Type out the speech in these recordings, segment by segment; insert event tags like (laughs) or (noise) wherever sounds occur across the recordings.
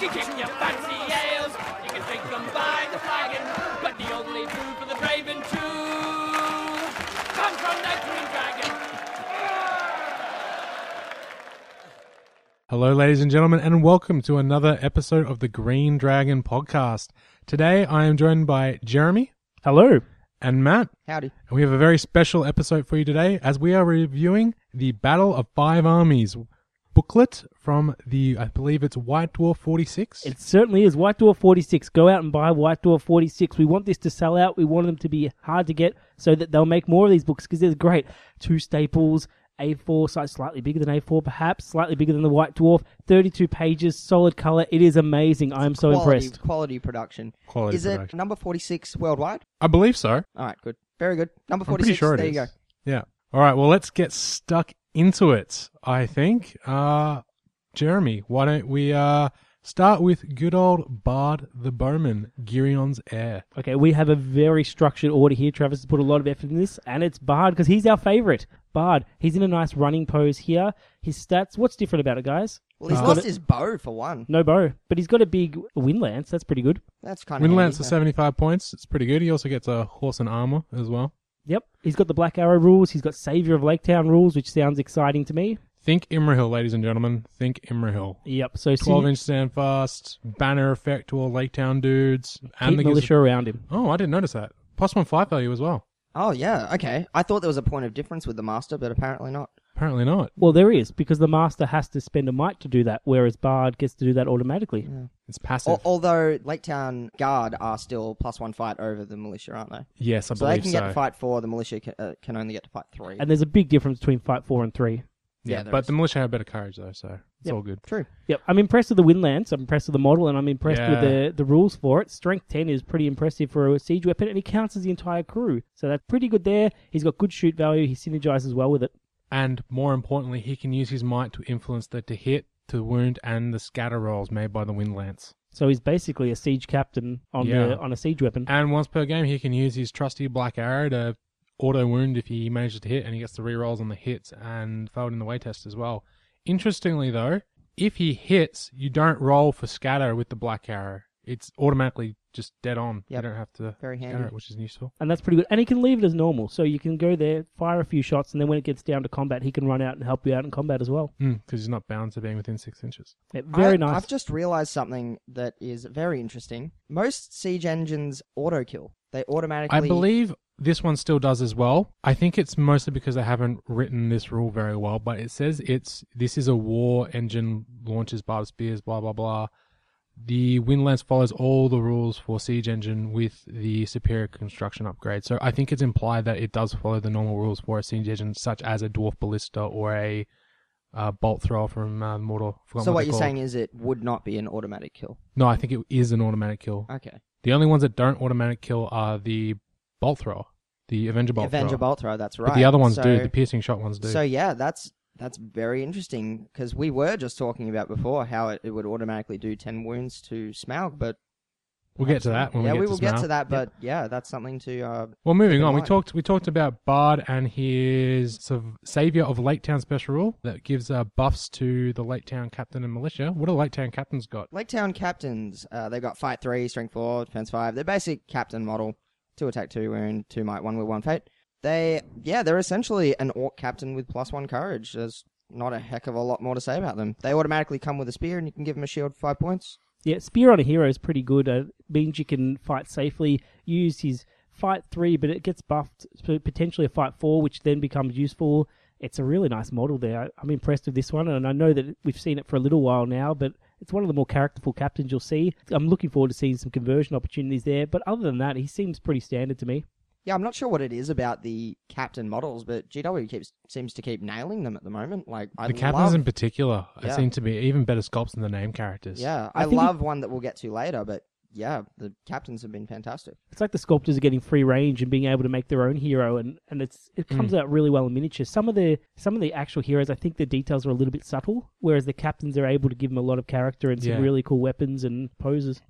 can kick your fancy ales, you can drink them by the flagon, but the only food for the brave and true comes from the Green Dragon. Hello, ladies and gentlemen, and welcome to another episode of the Green Dragon podcast. Today, I am joined by Jeremy Hello. and Matt, Howdy. and we have a very special episode for you today as we are reviewing the Battle of Five Armies booklet from the, I believe it's White Dwarf 46. It certainly is. White Dwarf 46. Go out and buy White Dwarf 46. We want this to sell out. We want them to be hard to get so that they'll make more of these books because they're great. Two staples, A4, size slightly bigger than A4 perhaps, slightly bigger than the White Dwarf, 32 pages, solid color. It is amazing. I'm so quality, impressed. Quality production. Quality Is production. it number 46 worldwide? I believe so. All right, good. Very good. Number I'm 46. pretty sure it there is. you go. Yeah. All right. Well, let's get stuck into it. I think. Uh, Jeremy, why don't we uh start with good old Bard the Bowman, Girion's heir. Okay, we have a very structured order here. Travis has put a lot of effort in this, and it's Bard because he's our favorite. Bard. He's in a nice running pose here. His stats. What's different about it, guys? Well, he's Uh, lost his bow for one. No bow, but he's got a big wind lance. That's pretty good. That's kind of Windlance for 75 points. It's pretty good. He also gets a horse and armor as well. Yep, he's got the Black Arrow rules. He's got Savior of Laketown rules, which sounds exciting to me. Think Imrahil, ladies and gentlemen. Think Imrahil. Yep. So 12 Sin- inch standfast, banner effect to all Lake Town dudes. keep And the militia around him. Oh, I didn't notice that. Plus one five value as well. Oh, yeah. Okay. I thought there was a point of difference with the master, but apparently not. Apparently not. Well, there is because the master has to spend a might to do that, whereas Bard gets to do that automatically. It's passive. Al- although Lake Town Guard are still plus one fight over the militia, aren't they? yes, I so they believe can so. get to fight four. The militia can, uh, can only get to fight three. And there's a big difference between fight four and three. yeah, Yeah, there but is. the militia have better courage though, so it's Yep. all good. True. Yep. I'm impressed with the Windlance. I'm impressed with the model, and I'm impressed with Yeah. the the rules for it. Strength 10 is pretty impressive for a siege weapon, and he counts as the entire crew. So that's pretty good there. He's got good shoot value. He synergizes well with it. And more importantly, he can use his might to influence the to hit, to wound, and the scatter rolls made by the wind lance. So he's basically a siege captain on Yeah. the on a siege weapon. And once per game, he can use his trusty black arrow to auto wound if he manages to hit, and he gets the rerolls on the hits and failed in the way test as well. Interestingly, though, if he hits, you don't roll for scatter with the black arrow. It's automatically just dead on. Yep. You don't have to Very scatter handy. it, which is useful. And that's pretty good. And he can leave it as normal. So you can go there, fire a few shots, and then when it gets down to combat, he can run out and help you out in combat as well. Hmm, because he's not bound to being within six inches. Yeah, very I, nice. I've just realized something that is very interesting. Most siege engines auto kill. They automatically. I believe this one still does as well. I think it's mostly because they haven't written this rule very well, but it says it's this is a war engine launches barbed spears, blah blah blah. The Windlance follows all the rules for siege engine with the superior construction upgrade. So I think it's implied that it does follow the normal rules for a siege engine, such as a dwarf ballista or a uh, bolt thrower from uh, Mortal. So what they're you're called. saying is it would not be an automatic kill. No, I think it is an automatic kill. Okay. The only ones that don't automatic kill are the bolt thrower, the Avenger bolt Avenger thrower. bolt throw. That's right. But the other ones so, do. The piercing shot ones do. So yeah, that's that's very interesting because we were just talking about before how it, it would automatically do ten wounds to Smaug, but we'll get to that when yeah, we get we to will get to that. But yeah, that's something to. Uh, Well, moving on, we talked we talked about Bard and his sort of savior of Lake Town special rule that gives uh, buffs to the Lake Town captain and militia. What do Lake Town captains got? Lake Town captains, uh, they've got fight three, strength four, defense five. They're basic captain model. Two attack, two wound, two might, one will, one fate. They, yeah, they're essentially an orc captain with plus one courage. There's not a heck of a lot more to say about them. They automatically come with a spear, and you can give them a shield five points. Yeah, Spear on a hero is pretty good. Uh, means you can fight safely, use his fight three, but it gets buffed to potentially a fight four, which then becomes useful. It's a really nice model there. I'm impressed with this one, and I know that we've seen it for a little while now, but it's one of the more characterful captains you'll see. I'm looking forward to seeing some conversion opportunities there, but other than that, he seems pretty standard to me. Yeah, I'm not sure what it is about the captain models, but GW keeps seems to keep nailing them at the moment. Like I the captains love, in particular Yeah. seem to be even better sculpts than the name characters. yeah, I I, think it- love one that we'll get to later, but yeah, the captains have been fantastic. It's like the sculptors are getting free range and being able to make their own hero, and, and it's it mm. comes out really well in miniature. Some of the some of the actual heroes, I think the details are a little bit subtle, whereas the captains are able to give them a lot of character and some Yeah. really cool weapons and poses.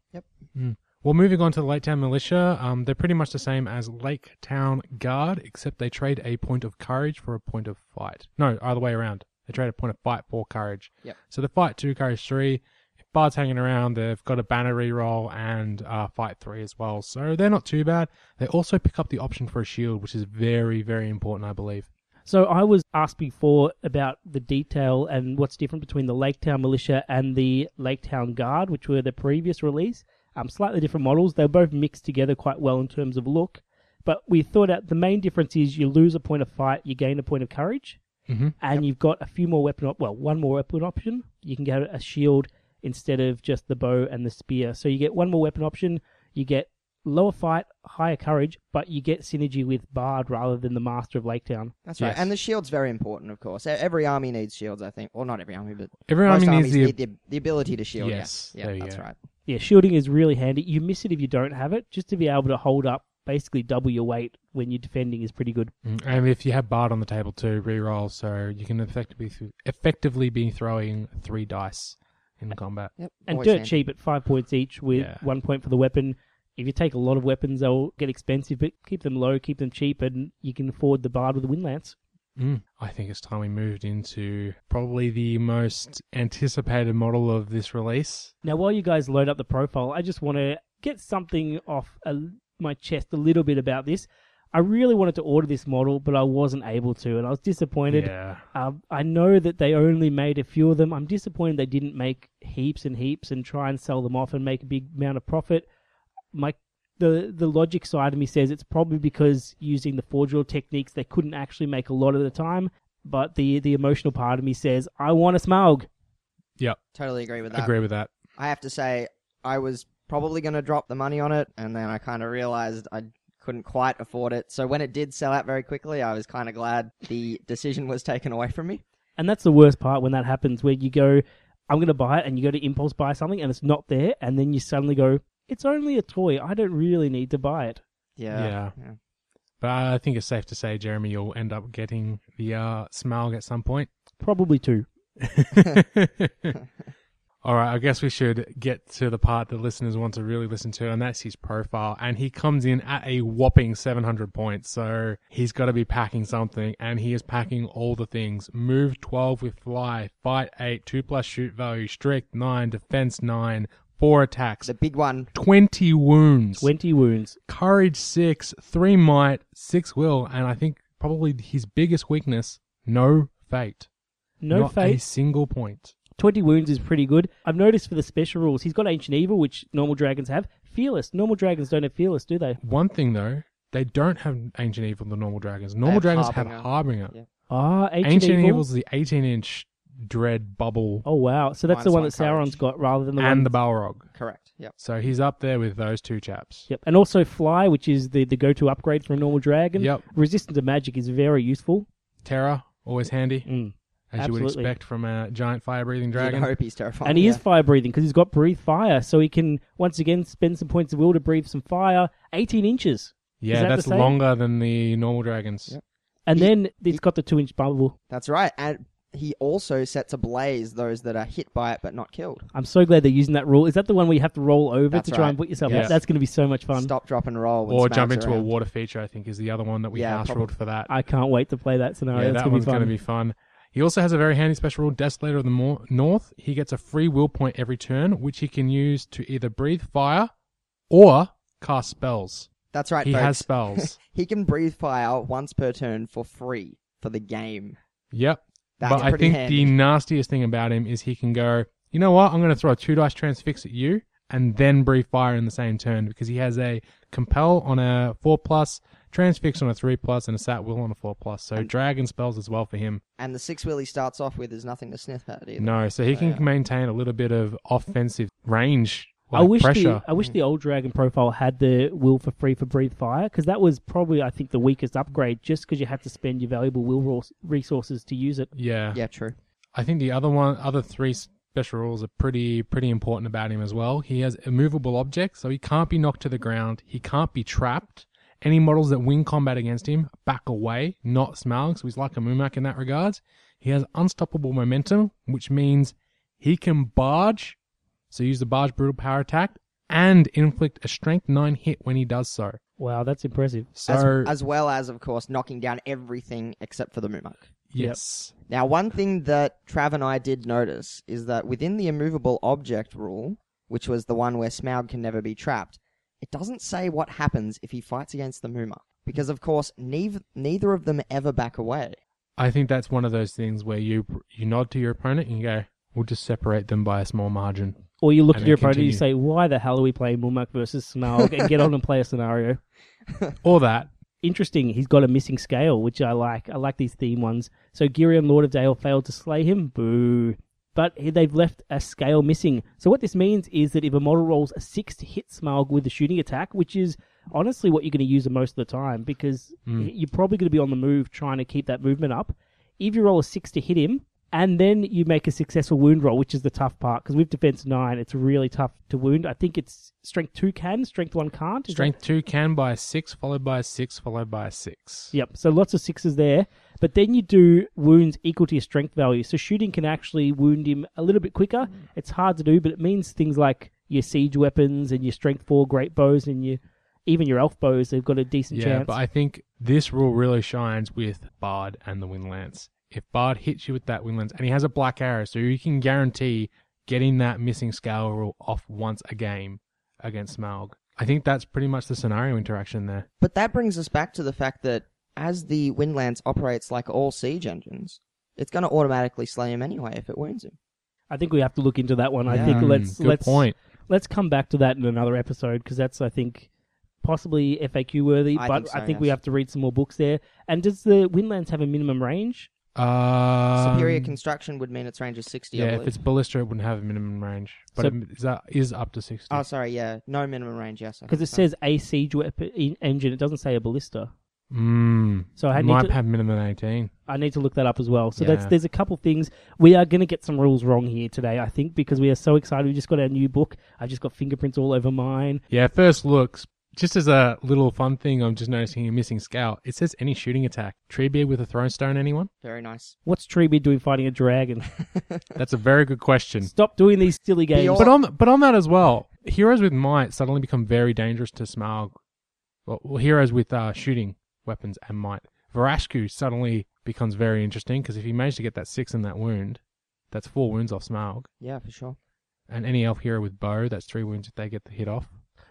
Mm. Well, moving on to the Lake Town Militia, um, they're pretty much the same as Lake Town Guard, except they trade a point of courage for a point of fight. No, either way around. They trade a point of fight for courage. Yep. So the fight two, courage three. If Bards hanging around. They've got a banner reroll and uh, fight three as well. So they're not too bad. They also pick up the option for a shield, which is very, very important, I believe. So I was asked before about the detail and what's different between the Lake Town Militia and the Lake Town Guard, which were the previous release. Um, slightly different models. They're both mixed together quite well in terms of look. But we thought out the main difference is you lose a point of fight, you gain a point of courage, Mhm. and you've got a few more weapon. Op- well, one more weapon option. You can get a shield instead of just the bow and the spear. So you get one more weapon option. You get lower fight, higher courage, but you get synergy with Bard rather than the Master of Lake Town. That's right. Yes. And the shield's very important, of course. Every army needs shields, I think. Well, not every army, but Every most army armies needs the need the, the ability to shield. yeah. Yes, Yeah, there you that's go. right. Yeah, shielding is really handy. You miss it if you don't have it. Just to be able to hold up basically double your weight when you're defending is pretty good. Mm, And if you have Bard on the table too, reroll, so you can effectively effectively be throwing three dice in combat. Yep. And always dirt handy. cheap at five points each with Yeah. one point for the weapon. If you take a lot of weapons, they'll get expensive, but keep them low, keep them cheap, and you can afford the bard with the wind lance. Mm. I think it's time we moved into probably the most anticipated model of this release. Now, while you guys load up the profile, I just want to get something off a, my chest a little bit about this. I really wanted to order this model, but I wasn't able to, and I was disappointed. Yeah. Um, I know that they only made a few of them. I'm disappointed they didn't make heaps and heaps and try and sell them off and make a big amount of profit. My the the logic side of me says it's probably because using the four drill techniques they couldn't actually make a lot at the time. But the the emotional part of me says I want a Smaug. Yep. Totally agree with that. Agree with that. I have to say, I was probably going to drop the money on it, and then I kind of realized I couldn't quite afford it. So when it did sell out very quickly, I was kind of glad the decision was taken away from me. And that's the worst part when that happens, where you go, I'm going to buy it, and you go to impulse buy something, and it's not there, and then you suddenly go, it's only a toy. I don't really need to buy it. Yeah. Yeah. But I think it's safe to say, Jeremy, you'll end up getting the uh, Smaug at some point. Probably two. (laughs) (laughs) All right, I guess we should get to the part that listeners want to really listen to, and that's his profile. And he comes in at a whopping 700 points, so he's got to be packing something, and he is packing all the things. Move 12 with fly, fight 8, 2 plus shoot value, strength 9, defense 9, 4 attacks, The big one. 20 wounds, 20 wounds. courage 6, 3 might, 6 will, and I think probably his biggest weakness, no fate. No fate. Not a single point. 20 wounds is pretty good. I've noticed for the special rules, he's got Ancient Evil, which normal dragons have. Fearless. Normal dragons don't have Fearless, do they? One thing though, they don't have Ancient Evil, the normal dragons. Normal have dragons Harbinger. have Harbinger. Yeah. Ah, Ancient, Ancient, Evil. Evil's the 18 inch dread bubble Oh, wow. So that's the Minus one one that Sauron's courage. got rather than the and one. the Balrog. Correct. Yep. So he's up there with those two chaps. Yep. And also Fly, which is the, the go to upgrade for a normal dragon. Yep. Resistance to magic is very useful. Terror, always handy, Mm. as you would absolutely. expect from a giant fire breathing You'd dragon. hope he's terrifying. And he is yeah. fire breathing because he's got breathe fire. So he can, once again, spend some points of will to breathe some fire. 18 inches. Yeah, that the that's same? longer than the normal dragons. Yep. And He- then it's got the two inch bubble. That's right. And he also sets ablaze those that are hit by it but not killed. I'm so glad they're using that rule. Is that the one where you have to roll over That's to try right. and put yourself Yes. out? That's going to be so much fun. Stop, drop, and roll. when Or Smaug's jump into a around. water feature, I think, is the other one that we Yeah, house probably. ruled for that. I can't wait to play that scenario. yeah, That's that going one's to be going fun. to be fun. He also has a very handy special rule, Desolator of the Mor- North. He gets a free will point every turn, which he can use to either breathe fire or cast spells. That's right. he folks. has (laughs) spells. He can breathe fire once per turn for free for the game. yep. That's but I think handy. the nastiest thing about him is he can go, you know what, I'm going to throw a two dice transfix at you and then breathe fire in the same turn because he has a compel on a four plus, transfix on a three plus, and a Sap Will on a four plus. So And- dragon spells as well for him. And the six wheel he starts off with is nothing to sniff at either. No, so he So, can yeah. maintain a little bit of offensive range. I wish pressure. the I wish the old dragon profile had the will for free for breathe fire because that was probably I think the weakest upgrade just because you had to spend your valuable will ros- resources to use it. yeah. Yeah, true. I think the other one, other three special rules are pretty pretty important about him as well. He has immovable objects, so he can't be knocked to the ground. He can't be trapped. Any models that win combat against him back away, not Smaug, so he's like a Mumak in that regards. He has unstoppable momentum, which means he can barge, so use the barge brutal power attack, and inflict a strength nine hit when he does so. Wow, that's impressive. So as, as well as, of course, knocking down everything except for the Mumak. Yes. Now, one thing that Trav and I did notice is that within the immovable object rule, which was the one where Smaug can never be trapped, it doesn't say what happens if he fights against the Muma. Because, of course, neither, neither of them ever back away. I think that's one of those things where you you nod to your opponent and you go, "We'll just separate them by a small margin." Or you look And at your then opponent and you say, "Why the hell are we playing Mumak versus Smaug?" and get on and play a scenario. (laughs) Or that. Interesting. He's got a missing scale, which I like. I like these theme ones. So Girion Lord of Dale failed to slay him. Boo. But they've left a scale missing. So what this means is that if a model rolls a six to hit Smaug with a shooting attack, which is honestly what you're going to use the most of the time, because hmm. you're probably going to be on the move trying to keep that movement up. If you roll a six to hit him, and then you make a successful wound roll, which is the tough part, because with defense nine, it's really tough to wound. I think it's strength two can, strength one can't. Strength two can by a six, followed by a six, followed by a six. Yep. So lots of sixes there. But then you do wounds equal to your strength value. So shooting can actually wound him a little bit quicker. It's hard to do, but it means things like your siege weapons and your strength four great bows and your even your elf bows. They've got a decent Yeah, chance. Yeah, but I think this rule really shines with Bard and the Windlance. If Bard hits you with that Windlance, and he has a black arrow, so you can guarantee getting that missing scale rule off once a game against Smaug. I think that's pretty much the scenario interaction there. But that brings us back to the fact that as the Windlance operates like all siege engines, it's going to automatically slay him anyway if it wounds him. I think we have to look into that one. I think Mm, let's good let's point. let's come back to that in another episode because that's I think possibly FAQ worthy. I but think so, I think we have to read some more books there. And does the Windlance have a minimum range? Um, Superior construction would mean its range is 60, I Yeah, if believe. it's ballista, it wouldn't have a minimum range, but So- it is, uh, is up to sixty. Oh, sorry, yeah. No minimum range, yes. I Because think it so. says a siege weapon en- engine. It doesn't say a ballista. Mm. So I It need might to- have minimum eighteen. I need to look that up as well. So that's Yeah. there's a couple things we are going to get some rules wrong here today. I think because we are so excited. We just got our new book. I just got fingerprints all over mine. Yeah, first looks. Just as a little fun thing, I'm just noticing a missing scout. It says any shooting attack. Treebeard with a thrown stone, anyone? Very nice. What's Treebeard doing fighting a dragon? (laughs) That's a very good question. Stop doing these silly games. But on but on that as well, heroes with might suddenly become very dangerous to Smaug. Well, well heroes with uh, shooting weapons and might. Varashku suddenly becomes very interesting because if you manage to get that six in that wound, that's four wounds off Smaug. Yeah, for sure. And any elf hero with bow, that's three wounds if they get the hit off.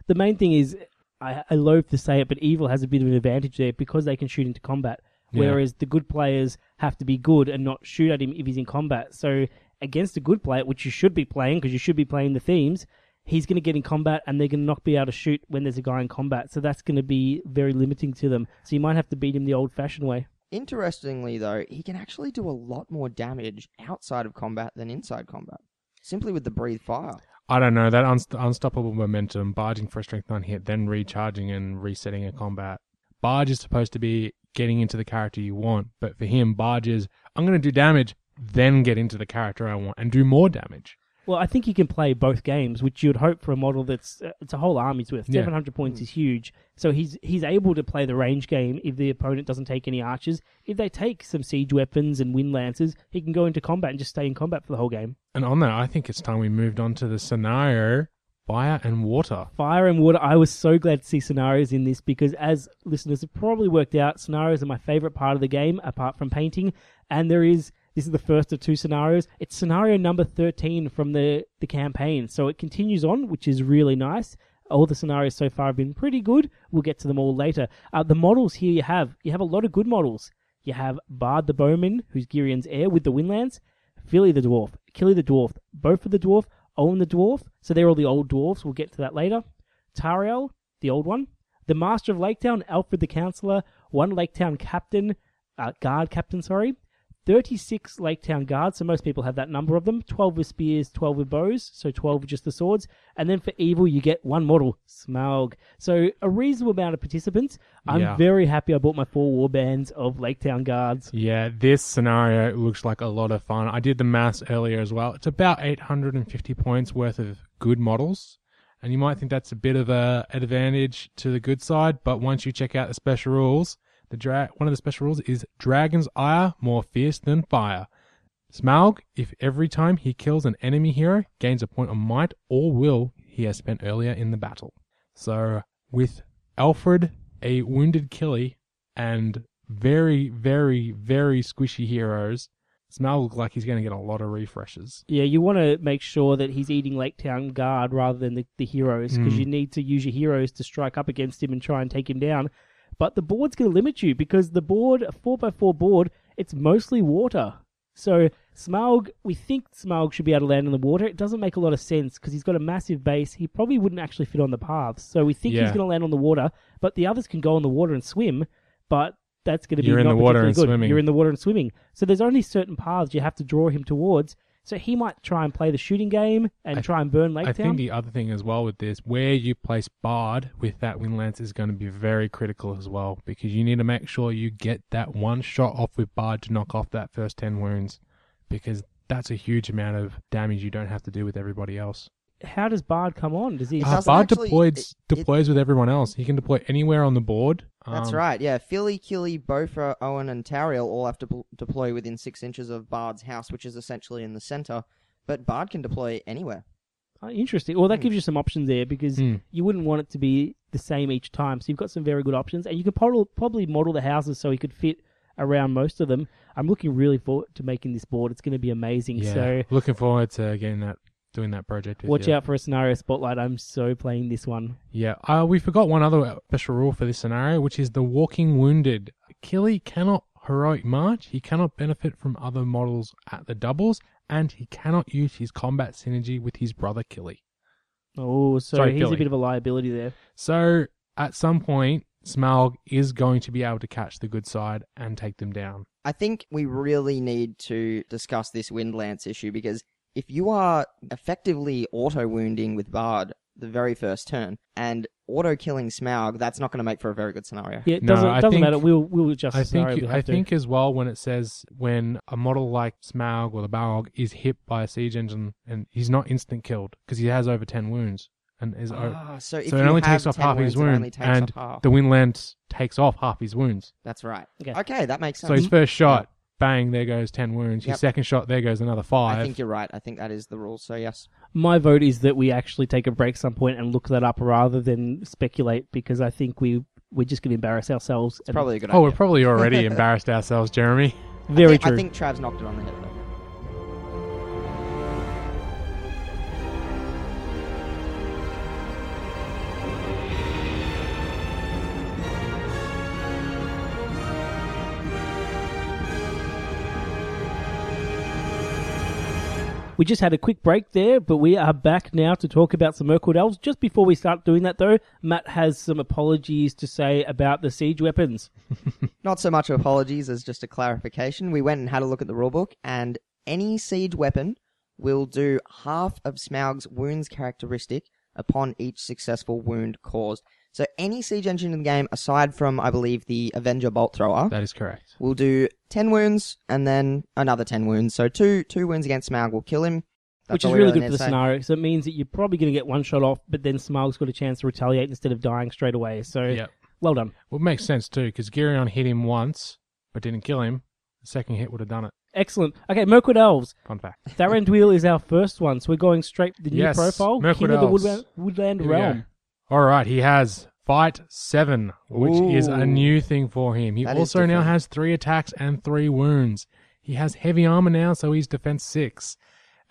the main thing is, I, I loathe to say it, but evil has a bit of an advantage there because they can shoot into combat. Yeah. Whereas the good players have to be good and not shoot at him if he's in combat. So against a good player, which you should be playing because you should be playing the themes, he's going to get in combat and they're going to not be able to shoot when there's a guy in combat. So that's going to be very limiting to them. So you might have to beat him the old-fashioned way. Interestingly, though, he can actually do a lot more damage outside of combat than inside combat. Simply with the breathe fire. I don't know that unst- unstoppable momentum, barging for a strength nine hit, then recharging and resetting a combat. Barge is supposed to be getting into the character you want, but for him, Barge is I'm going to do damage, then get into the character I want and do more damage. Well, I think he can play both games, which you'd hope for a model that's uh, it's a whole army's worth. Yeah. Seven hundred points is huge, so he's he's able to play the range game if the opponent doesn't take any archers. If they take some siege weapons and wind lances, he can go into combat and just stay in combat for the whole game. And on that, I think it's time we moved on to the scenario fire and water. Fire and water. I was so glad to see scenarios in this because, as listeners have probably worked out, scenarios are my favorite part of the game, apart from painting. And there is this is the first of two scenarios. It's scenario number thirteen from the the campaign, so it continues on, which is really nice. All the scenarios so far have been pretty good. We'll get to them all later. Uh, the models here you have you have a lot of good models. You have Bard the Bowman, who's Girion's heir with the Windlance, Fili the Dwarf, Kili the Dwarf, Bofur the Dwarf, Oin the Dwarf. So they're all the old dwarfs. We'll get to that later. Tauriel, the old one. The Master of Laketown, Alfrid the Counselor, one Laketown Captain, uh, Guard Captain, sorry. 36 Laketown Guards, so most people have that number of them. 12 with spears, 12 with bows, so 12 with just the swords. And then for evil, you get one model, Smaug. So a reasonable amount of participants. I'm Yeah. very happy I bought my four war bands of Laketown Guards. Yeah, this scenario looks like a lot of fun. I did the maths earlier as well. It's about 850 points worth of good models. And you might think that's a bit of a advantage to the good side, but once you check out the special rules, the dra- one of the special rules is Dragon's Ire more fierce than fire. Smaug, if every time he kills an enemy hero, gains a point of might or will he has spent earlier in the battle. So with Alfrid, a wounded Kili, and very, very, very squishy heroes, Smaug looks like he's going to get a lot of refreshes. Yeah, you want to make sure that he's eating Lake Town guard rather than the, the heroes because Mm. you need to use your heroes to strike up against him and try and take him down. But the board's going to limit you because the board, a 4x4 board, it's mostly water. So Smaug, we think Smaug should be able to land in the water. It doesn't make a lot of sense because he's got a massive base. He probably wouldn't actually fit on the paths. So we think he's going to land on the water, but the others can go on the water and swim. But that's going to be You're in the water and good. swimming. You're in the water and swimming. So there's only certain paths you have to draw him towards. So he might try and play the shooting game and I- try and burn Lake I Town. think the other thing as well with this, where you place Bard with that Wind Lance is going to be very critical as well because you need to make sure you get that one shot off with Bard to knock off that first 10 wounds because that's a huge amount of damage you don't have to do with everybody else. How does Bard come on? Does he? Uh, doesn't Bard actually- deploys, it- deploys with everyone else. He can deploy anywhere on the board. That's Um, right. Yeah, Fili, Kili, Bofur, Oin, and Tauriel all have to pl- deploy within six inches of Bard's house, which is essentially in the center. But Bard can deploy anywhere. Oh, interesting. Well, that Hmm. gives you some options there because Hmm. you wouldn't want it to be the same each time. So you've got some very good options, and you could probably probably model the houses so he could fit around most of them. I'm looking really forward to making this board. It's going to be amazing. Yeah, So looking forward to getting that, doing that project. With watch you. out for a scenario spotlight. I'm so playing this one. Yeah, uh, we forgot one other special rule for this scenario, which is the walking wounded. Kili cannot heroic march. He cannot benefit from other models at the doubles, and he cannot use his combat synergy with his brother Kili. Oh, so Sorry, he's Billy. a bit of a liability there. So at some point, Smaug is going to be able to catch the good side and take them down. I think we really need to discuss this Wind Lance issue because if you are effectively auto wounding with Bard the very first turn and auto killing Smaug, that's not going to make for a very good scenario. Yeah, it No, doesn't I doesn't think- matter. We'll we'll adjust I the scenario. think we I have to. think as well when it says when a model like Smaug or the Balrog is hit by a siege engine and he's not instant killed because he has over ten wounds and is o- Ah, so if so it you only have takes off 10 half his wounds, it only wound takes and off half. the wind lance takes off half his wounds. That's right. Okay. Okay, that makes sense. So his first shot, bang, there goes ten wounds. His Yep. second shot, there goes another five. I think you're right. I think that is the rule. So yes. My vote is that we actually take a break some point and look that up rather than speculate because I think we we're just going to embarrass ourselves. It's probably a good oh, we're idea. probably already (laughs) embarrassed ourselves, Jeremy. very I think, true. I think Trav's knocked it on the head though. We just had a quick break there, but we are back now to talk about some Mirkwood Elves. Just before we start doing that, though, Matt has some apologies to say about the siege weapons. (laughs) Not so much apologies as just a clarification. We went and had a look at the rulebook, and any siege weapon will do half of Smaug's wounds characteristic upon each successful wound caused. So any siege engine in the game, aside from, I believe, the Avenger Bolt Thrower, That is correct. will do 10 wounds and then another 10 wounds. So two two wounds against Smaug will kill him. That's which all is we really need good for to the say. scenario. So it means that you're probably going to get one shot off, but then Smaug's got a chance to retaliate instead of dying straight away. So Yeah. well done. Well, it makes sense too because Girion hit him once but didn't kill him. The second hit would have done it. Excellent. Okay, Mirkwood Elves. Fun fact. Thranduil is our first one, so we're going straight to the new Yes, profile. Mirkwood King of the Elves. Woodland, Woodland Here we go. Realm. All right, he has fight seven, which is a new thing for him. He That is also now different. has three attacks and three wounds. He has heavy armor now, so he's defense six.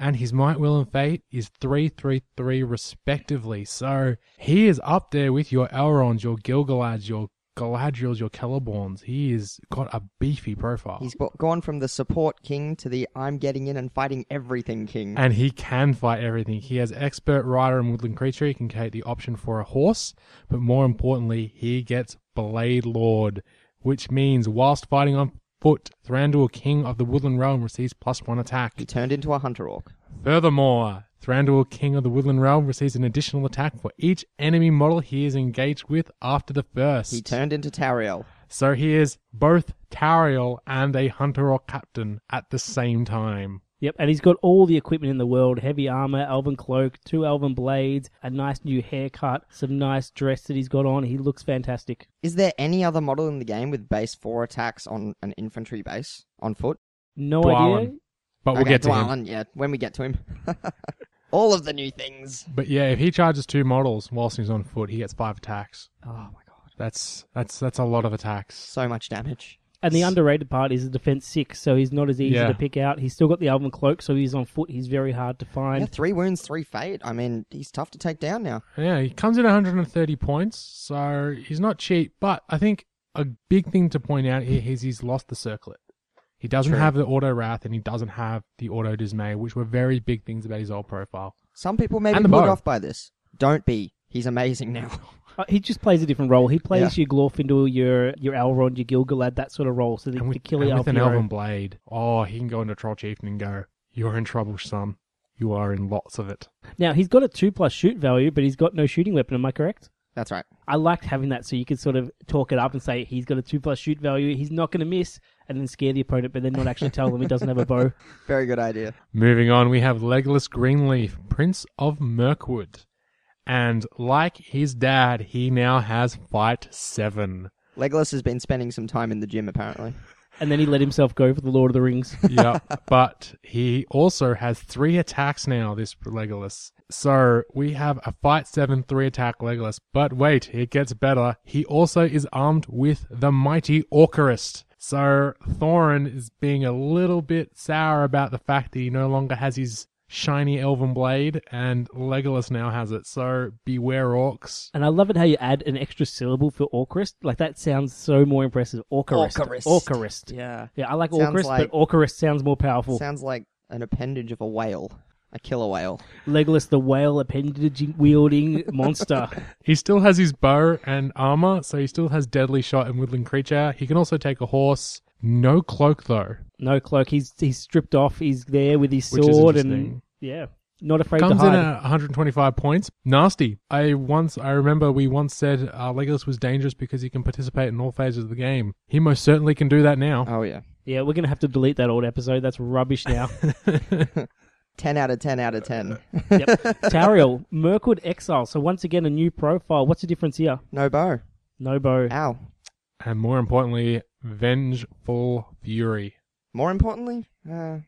And his might, will, and fate is three, three, three, respectively. So he is up there with your Elronds, your Gilgalads, your Galadriels, your Celeborns. He has got a beefy profile. He's go- gone from the support king to the I'm getting in and fighting everything king. and he can fight everything. He has expert rider and woodland creature. He can take the option for a horse, but more importantly, he gets Blade Lord, which means whilst fighting on foot, Thranduil, King of the Woodland Realm, receives plus one attack. he turned into a hunter orc. Furthermore, Thranduil, King of the Woodland Realm, receives an additional attack for each enemy model he is engaged with after the first. He turned into Tauriel. so he is both Tauriel and a hunter or captain at the same time. Yep, and he's got all the equipment in the world heavy armor, elven cloak, two elven blades, a nice new haircut, some nice dress that he's got on. He looks fantastic. Is there any other model in the game with base four attacks on an infantry base on foot? No Dwalin. idea. But we'll Okay, get to him. Dwalin, yeah, when we get to him. (laughs) All of the new things. But yeah, if he charges two models whilst he's on foot, he gets five attacks. Oh my god. That's that's that's a lot of attacks. So much damage. And the underrated part is the defense six, so he's not as easy Yeah. to pick out. He's still got the Elven cloak, so he's on foot. He's very hard to find. Yeah, three wounds, three fate. I mean, he's tough to take down now. Yeah, he comes in 130 points, so he's not cheap. But I think a big thing to point out here is he's lost the circlet. He doesn't True. have the auto wrath and he doesn't have the auto dismay, which were very big things about his old profile. Some people may be And the put bow. off by this. Don't be. He's amazing now. (laughs) Uh, he just plays a different role. He plays Yeah. your Glorfindel, your your Elrond, your Gilgalad, that sort of role. So the, And with, the killer and elf with an elven blade, oh, he can go into Troll Chieftain and go, "You're in trouble, son. You are in lots of it." Now he's got a two plus shoot value, but he's got no shooting weapon. Am I correct? That's right. I liked having that, so you could sort of talk it up and say he's got a two plus shoot value. He's not going to miss, and then scare the opponent, but then not actually tell them he doesn't have a bow. (laughs) Very good idea. Moving on, we have Legolas Greenleaf, Prince of Mirkwood. And like his dad, he now has Fight 7. Legolas has been spending some time in the gym, apparently. (laughs) And then he let himself go for the Lord of the Rings. (laughs) yeah, but he also has three attacks now, this Legolas. So we have a Fight 7 3 attack Legolas. But wait, it gets better. He also is armed with the mighty Orcarist. So Thorin is being a little bit sour about the fact that he no longer has his shiny elven blade, and Legolas now has it. So beware orcs. And I love it how you add an extra syllable for Orcarist. Like that sounds so more impressive. Orcarist. Orcarist. Orcarist. Yeah. Yeah, I like Sounds Orcarist, like- but Orcarist sounds more powerful. Sounds like an appendage of a whale. A killer whale. Legolas, the whale appendage wielding monster. (laughs) He still has his bow and armor, so he still has deadly shot and woodland creature. He can also take a horse. No cloak though. No cloak. He's he's stripped off. He's there with his Which is sword and interesting. yeah, not afraid Comes to in hide. at 125 points. Nasty. I once, I remember we once said uh, Legolas was dangerous because he can participate in all phases of the game. He most certainly can do that now. Oh, yeah. Yeah, we're gonna have to delete that old episode. That's rubbish now. (laughs) (laughs) 10 out of 10 out of 10. yep. (laughs) Tauriel, Mirkwood Exile. So once again, a new profile. What's the difference here? No bow. No bow. Ow. And more importantly, Vengeful Fury. More importantly, uh,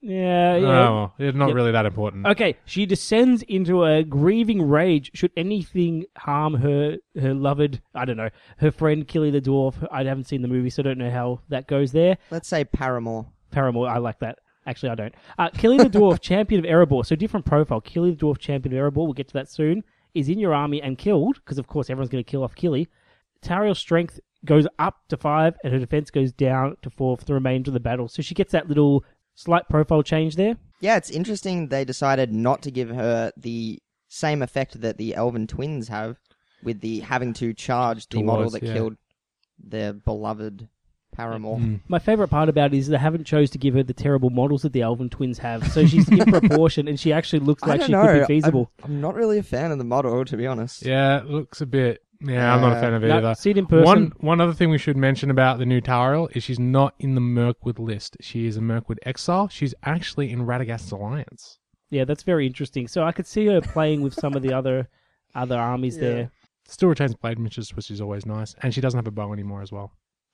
Yeah, yeah. Oh, it's not Yep. really that important. Okay, she descends into a grieving rage. Should anything harm her, her loved, I don't know, her friend Kili the dwarf. I haven't seen the movie, so I don't know how that goes there. let's say Paramore. Paramore, I like that. Actually, I don't. Uh, Kili the dwarf, (laughs) champion of Erebor. So different profile. Kili the dwarf, champion of Erebor. We'll get to that soon. Is in your army and killed because, of course, everyone's going to kill off Kili. Tauriel's strength goes up to five, and her defense goes down to four for the remainder of the battle. So she gets that little slight profile change there. Yeah, it's interesting they decided not to give her the same effect that the Elven twins have with the having to charge the model that yeah. killed their beloved Paramore. Mm. My favorite part about it is they haven't chose to give her the terrible models that the Elven twins have. So she's in (laughs) proportion, and she actually looks I like don't she know. could be I'm- feasible. I'm, not really a fan of the model, to be honest. Yeah, it looks a bit. Yeah, I'm not a fan of it No, either. see it in person. One one other thing we should mention about the new Tauriel is she's not in the Mirkwood list. She is a Mirkwood exile. She's actually in Radagast's alliance. Yeah, that's very interesting. So I could see her playing with some of the other other armies (laughs) Yeah. there. Still retains blade mistress, which is always nice, and she doesn't have a bow anymore as well.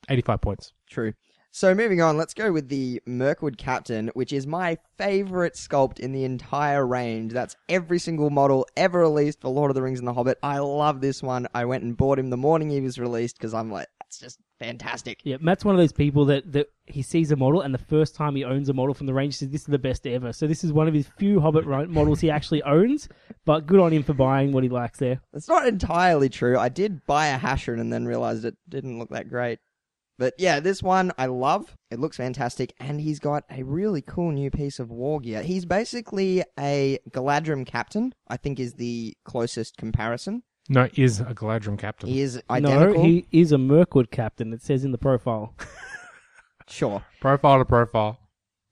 85 points. True. So moving on, let's go with the Mirkwood Captain, which is my favorite sculpt in the entire range. That's every single model ever released for Lord of the Rings and The Hobbit. I love this one. I went and bought him the morning he was released because I'm like, that's just fantastic. Yeah, Matt's one of those people that, that he sees a model and the first time he owns a model from the range, he says, This is the best ever. So this is one of his few Hobbit models he actually owns, but good on him for buying what he likes there. It's not entirely true. I did buy a Hashern and then realized it didn't look that great. But yeah, this one I love. It looks fantastic, and he's got a really cool new piece of war gear. He's basically a Galadrim captain. I think is the closest comparison. No, is a Galadrim captain. He is identical. No, he is a Mirkwood captain, it says in the profile. (laughs) Sure. Profile to profile.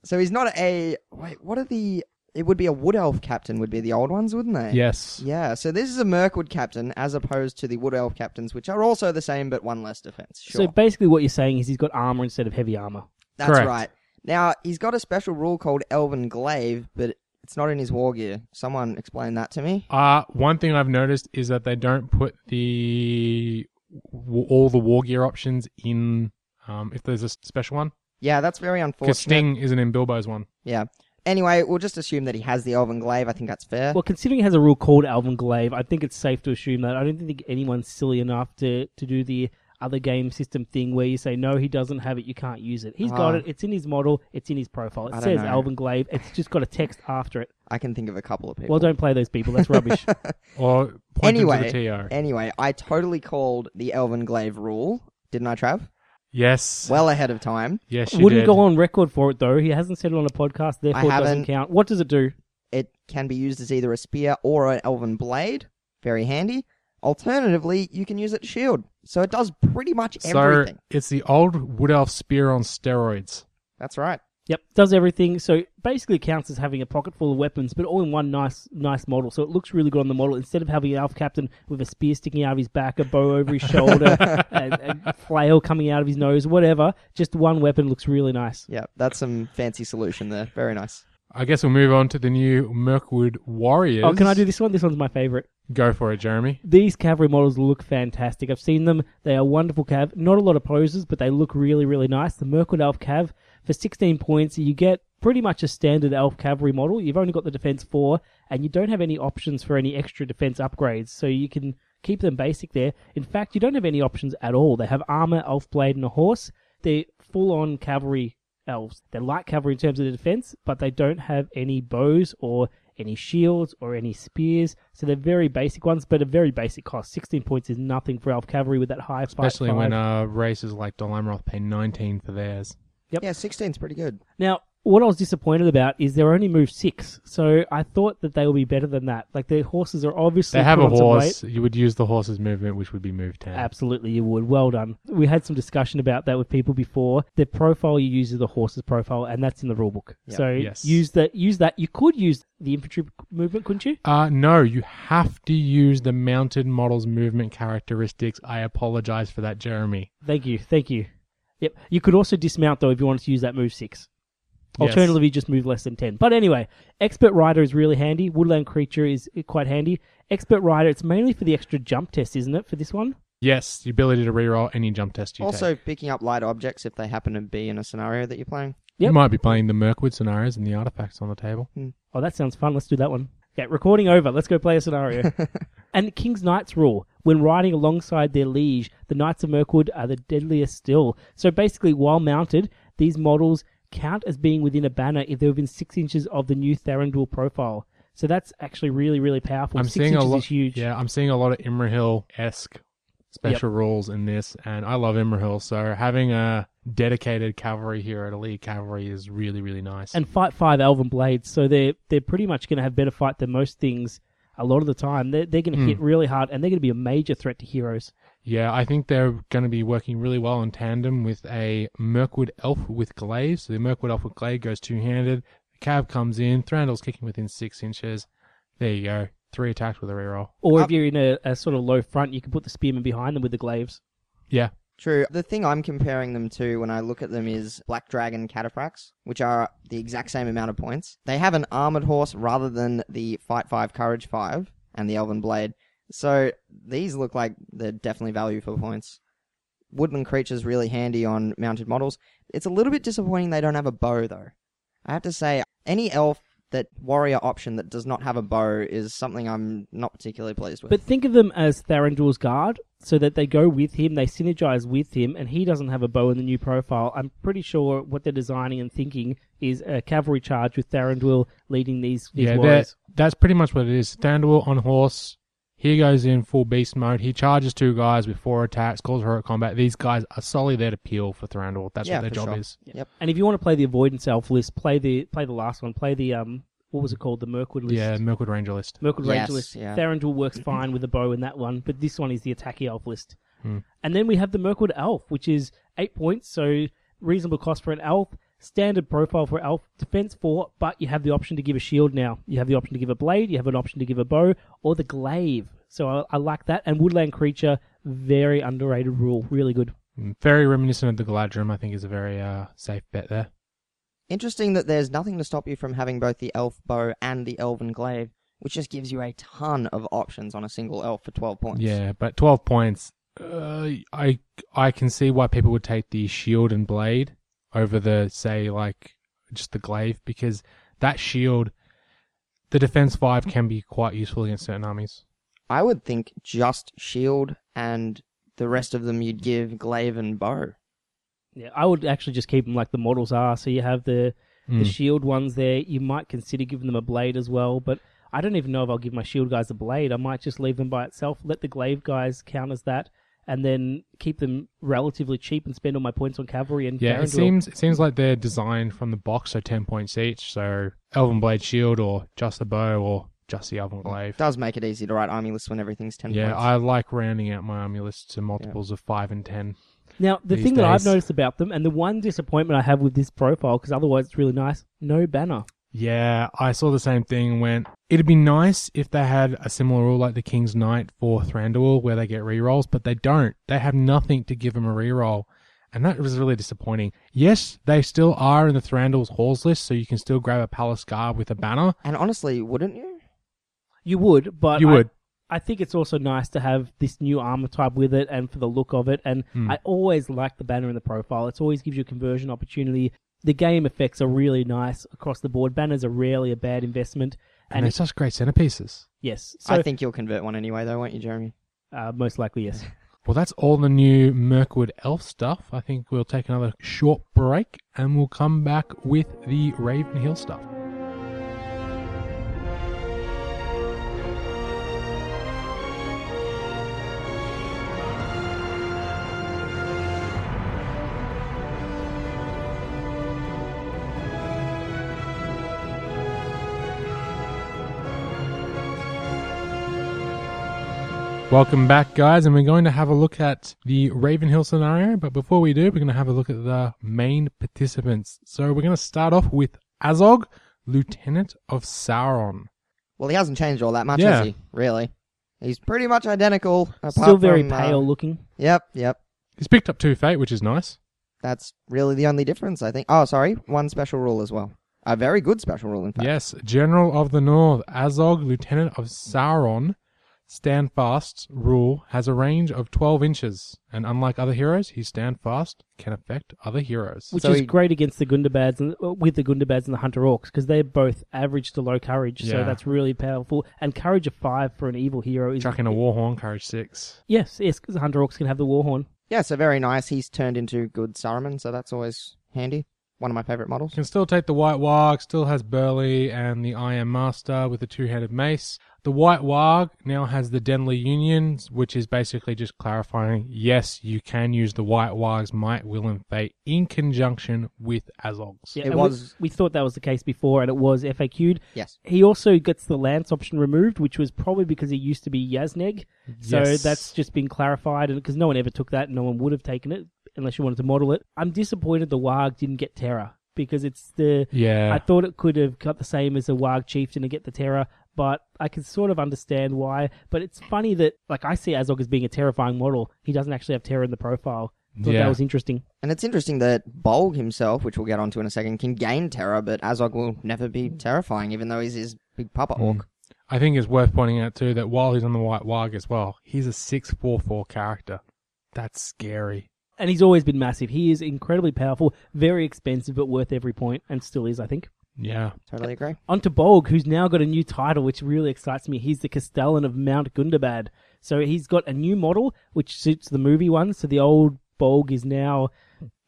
So he's not a wait. What are the? It would be a wood elf captain. Would be the old ones, wouldn't they? Yes. Yeah. So this is a Mirkwood captain, as opposed to the wood elf captains, which are also the same but one less defense. Sure. So basically, what you're saying is he's got armor instead of heavy armor. That's Correct. right. Now he's got a special rule called Elven Glaive, but it's not in his war gear. Someone explain that to me. Uh, one thing I've noticed is that they don't put the all the war gear options in um, if there's a special one. Yeah, that's very Because unfortunate. Sting isn't in Bilbo's one. Yeah. Anyway, we'll just assume that he has the Elven Glaive. I think that's fair. Well, considering he has a rule called Elven Glaive, I think it's safe to assume that. I don't think anyone's silly enough to, to do the other game system thing where you say no, he doesn't have it, you can't use it. He's got Ah. it. It's in his model. It's in his profile. It I says know. Elven Glaive. It's just got a text after it. I can think of a couple of people. Well, don't play those people. That's rubbish. (laughs) Or point him to Anyway, the TO. Anyway, I totally called the Elven Glaive rule, didn't I, Trav? Yes. Well ahead of time. yes, you Wouldn't did. go on record for it though. He hasn't said it on a podcast, therefore it doesn't haven't. count. What does it do? It can be used as either a spear or an Elven Blade. Very handy. Alternatively, you can use it to shield. So it does pretty much So everything. it's the old Wood Elf spear on steroids. That's right. Yep, does everything. So basically, counts as having a pocket full of weapons, but all in one nice, nice model. So it looks really good on the model. Instead of having an elf captain with a spear sticking out of his back, a bow over his shoulder, (laughs) a, a flail coming out of his nose, whatever, just one weapon looks really nice. Yeah, that's some fancy solution there. Very nice. I guess we'll move on to the new Mirkwood Warriors. Oh, can I do this one? This one's my favorite. Go for it, Jeremy. These cavalry models look fantastic. I've seen them. They are wonderful cav. Not a lot of poses, but they look really, really nice. The Mirkwood Elf Cav, for 16 points, you get pretty much a standard Elf cavalry model. You've only got the defense 4, and you don't have any options for any extra defense upgrades, so you can keep them basic there. In fact, you don't have any options at all. They have armor, elf blade, and a horse. They're full on cavalry elves. They're light cavalry in terms of the defense, but they don't have any bows or any shields or any spears. So they're very basic ones, but a very basic cost. 16 points is nothing for elf cavalry with that high Especially five. when uh, races like Dol Amroth pay 19 for theirs. Yep. Yeah, 16's pretty good. Now, what I was disappointed about is they're only moved six, so I thought that they would be better than that. Like their horses are obviously They have put a on some weight. horse. You would use the horse's movement, which would be move 10. Absolutely, you would. Well done. We had some discussion about that with people before. The profile you use is the horse's profile, and that's in the rulebook. Yeah. So Yes. use that. Use that. You could use the infantry movement, couldn't you? Uh, no, you have to use the mounted model's movement characteristics. I apologize for that, Jeremy. Thank you. Thank you. Yep. You could also dismount though if you wanted to use that move six. Yes. Alternatively, just move less than 10. But anyway, Expert Rider is really handy. Woodland Creature is eh, quite handy. Expert Rider, it's mainly for the extra jump test, isn't it, for this one? Yes, the ability to reroll any jump test you also, take. picking up light objects if they happen to be in a scenario that you're playing. You might be playing the Mirkwood scenarios and the artifacts on the table. Hmm. Oh, that sounds fun. Let's do that one. Yeah, recording over. Let's go play a scenario. (laughs) and King's Knights rule. When riding alongside their liege, the Knights of Mirkwood are the deadliest still. So basically, while mounted, these models count as being within a banner if they're within six inches of the new Thranduil profile. So that's actually really, really powerful. I'm six seeing a inches lot. is huge. Yeah, I'm seeing a lot of Imrahil esque special rules in this, and I love Imrahil. So having a dedicated cavalry here at Elite Cavalry is really, really nice. and fight five elven blades, so they're they're pretty much going to have better fight than most things. A lot of the time, they're they're going to Hmm. hit really hard, and they're going to be a major threat to heroes. yeah, I think they're going to be working really well in tandem with a Mirkwood Elf with glaive. So the Mirkwood Elf with glaive goes two handed. The Cav comes in. Thranduil's kicking within six inches. There you go. Three attacks with a reroll. Or Uh, if you're in a, a sort of low front, you can put the spearmen behind them with the glaives. Yeah. True. The thing I'm comparing them to when I look at them is Black Dragon Cataphracts, which are the exact same amount of points. They have an armored horse rather than the Fight 5 Courage 5 and the Elven Blade. So these look like they're definitely value for points. Woodland creatures really handy on mounted models. It's a little bit disappointing they don't have a bow though. I have to say, any elf that warrior option that does not have a bow is something I'm not particularly pleased with. But think of them as Thranduil's guard, so that they go with him, they synergize with him, and he doesn't have a bow in the new profile. I'm pretty sure what they're designing and thinking is a cavalry charge with Thranduil leading these, these yeah, warriors. that's pretty much what it is. Thranduil on horse. He goes in full beast mode. He charges two guys with four attacks, calls heroic combat. These guys are solely there to peel for Thranduil. That's Yeah, what their for job sure. is. Yep. And if you want to play the avoidance elf list, play the play the last one. Play the um, what was it called? The Mirkwood list. Yeah, Mirkwood Ranger list. Mirkwood Yes, Ranger list. yeah. Thranduil works (clears throat) fine with a bow in that one, but this one is the attacky elf list. Hmm. And then we have the Mirkwood elf, which is eight points, so reasonable cost for an elf. Standard profile for elf, defense four, but you have the option to give a shield now. You have the option to give a blade, you have an option to give a bow, or the glaive. So I, I like that. And woodland creature, very underrated rule, really good. Mm, Very reminiscent of the Galadrim. I think is a very uh, safe bet there. Interesting that there's nothing to stop you from having both the elf bow and the elven glaive, which just gives you a ton of options on a single elf for 12 points. Yeah, but twelve points. Uh, I I can see why people would take the shield and blade over the say like just the glaive because that shield, the defense five can be quite useful against certain armies. I would think just shield and the rest of them you'd give glaive and bow. Yeah, I would actually just keep them like the models are. So you have the the Mm. shield ones there. You might consider giving them a blade as well, but I don't even know if I'll give my shield guys a blade. I might just leave them by itself. Let the glaive guys count as that, and then keep them relatively cheap and spend all my points on cavalry and Yeah, it seems it seems like they're designed from the box, so ten points each. So Elven Blade Shield, or just the bow, or just the Elven Glaive. Does make it easy to write army lists when everything's ten Yeah, points. I like rounding out my army list to multiples of five and ten. Now, the these thing that I've noticed about them, and the one disappointment I have with this profile, because otherwise it's really nice, no banner. Yeah, I saw the same thing. and Went, it'd be nice if they had a similar rule like the King's Knight for Thranduil, where they get rerolls, but they don't. They have nothing to give them a reroll, and that was really disappointing. Yes, they still are in the Thranduil's halls list, so you can still grab a Palace Guard with a banner. and honestly, wouldn't you? You would, but you I- would. I think it's also nice to have this new armor type with it and for the look of it. And Hmm. I always like the banner in the profile. It always gives you a conversion opportunity. The game effects are really nice across the board. Banners are rarely a bad investment. and And they're such great centerpieces. yes, so I think you'll convert one anyway, though, won't you, Jeremy? uh, most likely yes. (laughs) Well, that's all the new Mirkwood Elf stuff. I think we'll take another short break, and we'll come back with the Raven Hill stuff. Welcome back, guys, and we're going to have a look at the Ravenhill scenario. But before we do, we're going to have a look at the main participants. So we're going to start off with Azog, Lieutenant of Sauron. Well, he hasn't changed all that much, Yeah. has he? Really? He's pretty much identical. Apart Still very from, uh, pale looking. Yep, yep. He's picked up two fate, which is nice. That's really the only difference, I think. Oh, sorry, one special rule as well. A very good special rule, in fact. Yes, General of the North, Azog, Lieutenant of Sauron, Stand Fast rule has a range of 12 inches, and unlike other heroes, his Stand Fast can affect other heroes. Which So is he- great against the Gundabads and uh, with the Gundabads and the Hunter Orcs because they're both average to low courage, so Yeah. that's really powerful. And courage of five for an evil hero is Chucking a Warhorn, courage 6. yes, yes, because the Hunter Orcs can have the Warhorn. Yeah, so very nice. He's turned into good Saruman, so that's always handy. One of my favorite models. Can still take the White Warg, still has Burley and the Iron Master with the two-headed mace. The White Warg now has the Denley Union, which is basically just clarifying, yes, you can use the White Warg's Might, Will, and Fate in conjunction with Azog's. Yeah, It and we- was- We, thought that was the case before, and it was FAQ'd. Yes. He also gets the Lance option removed, which was probably because he used to be Yazneg. So Yes. that's just been clarified, and because no one ever took that, no one would have taken it unless you wanted to model it. I'm disappointed the Warg didn't get Terror because it's the. Yeah. I thought it could have got the same as a Warg Chieftain to get the Terror, but I can sort of understand why. But it's funny that, like, I see Azog as being a terrifying model. He doesn't actually have Terror in the profile. Thought Yeah. that was interesting. And it's interesting that Bolg himself, which we'll get onto in a second, can gain terror, but Azog will never be mm. terrifying, even though he's his big papa orc. Mm. I think it's worth pointing out too that while he's on the White Warg as well, he's a six four four character. That's scary. And he's always been massive. He is incredibly powerful, very expensive, but worth every point, and still is, I think. Yeah. Totally agree. On to Bolg, who's now got a new title, which really excites me. He's the Castellan of Mount Gundabad. So he's got a new model, which suits the movie one. So the old Bolg is now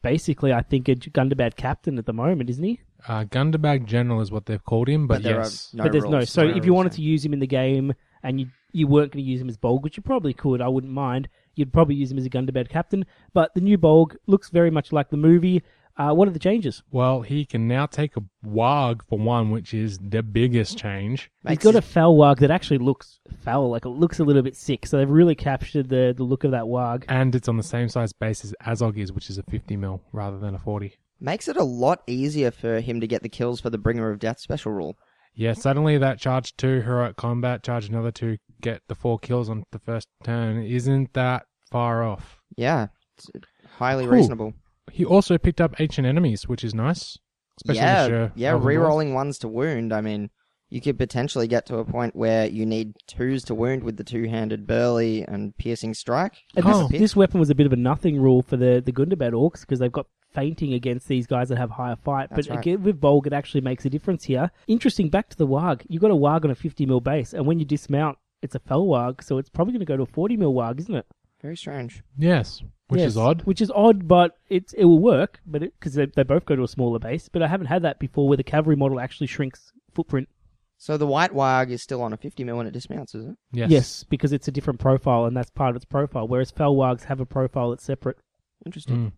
basically, I think, a Gundabad captain at the moment, isn't he? Uh, Gundabad General is what they've called him, but, But yes. no but there's no. So No if you wanted yeah. to use him in the game and you you weren't going to use him as Bolg, which you probably could, I wouldn't mind. You'd probably use him as a Gundabad captain. But the new Bolg looks very much like the movie. Uh, what are the changes? Well, he can now take a Warg for one, which is the biggest change. He's got a foul Warg that actually looks foul, like it looks a little bit sick. So they've really captured the the look of that Warg. And it's on the same size base as Azog is, which is a 50 mil rather than a 40. makes it a lot easier for him to get the kills for the Bringer of Death special rule. Yeah, suddenly that charge two heroic combat, charge another two, get the four kills on the first turn isn't that far off. Yeah, it's highly Cool. reasonable. He also picked up ancient enemies, which is nice. Especially yeah, this yeah, Elven Dwarf. re-rolling ones to wound. I mean, you could potentially get to a point where you need twos to wound with the two-handed burly and piercing strike. And Oh. this, this weapon was a bit of a nothing rule for the the Gundabad orcs because they've got fainting against these guys that have higher fight. That's but right. again, with Bolg, it actually makes a difference here. Interesting. Back to the Warg. You've got a Warg on a 50 mil base, and when you dismount, it's a fell Warg, so it's probably going to go to a 40 mil Warg, isn't it? Very strange. Yes, which Yes, is odd. Which is odd, but it it will work. But because they, they both go to a smaller base. But I haven't had that before, where the cavalry model actually shrinks footprint. So the white Warg is still on a 50 mil when it dismounts, is it? Yes. Yes, because it's a different profile, and that's part of its profile. Whereas Fell Wargs have a profile that's separate. Interesting. Mm.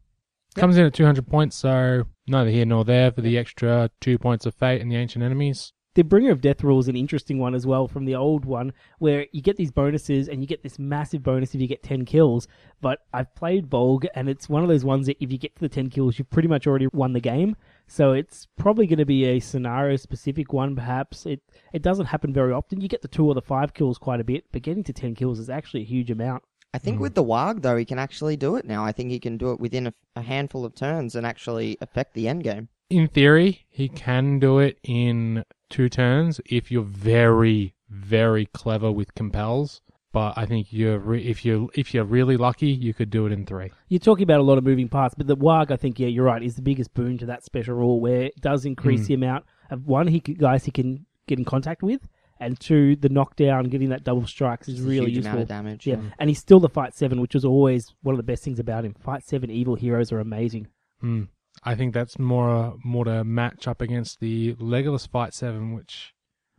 Comes in at 200 points, so neither here nor there for the extra two points of fate and the ancient enemies. The Bringer of Death rule is an interesting one as well from the old one, where you get these bonuses and you get this massive bonus if you get 10 kills. But I've played Bolg, and it's one of those ones that if you get to the 10 kills, you've pretty much already won the game. So it's probably going to be a scenario specific one, perhaps. It it doesn't happen very often. You get the two or the five kills quite a bit, but getting to 10 kills is actually a huge amount. I think Mm. with the Warg though, he can actually do it now. I think he can do it within a, a handful of turns and actually affect the end game. In theory, he can do it in two turns if you're very, very clever with compels. But I think you're re- if you're if you're really lucky, you could do it in three. You're talking about a lot of moving parts, but the Warg, I think, yeah, you're right, is the biggest boon to that special rule where it does increase Mm. the amount of one he c- guys he can get in contact with, and two, the knockdown, getting that double strikes is a really huge useful. amount of damage. Yeah, and he's still the Fight 7, which was always one of the best things about him. Fight 7 evil heroes are amazing. Hmm. I think that's more more to match up against the Legolas Fight Seven, which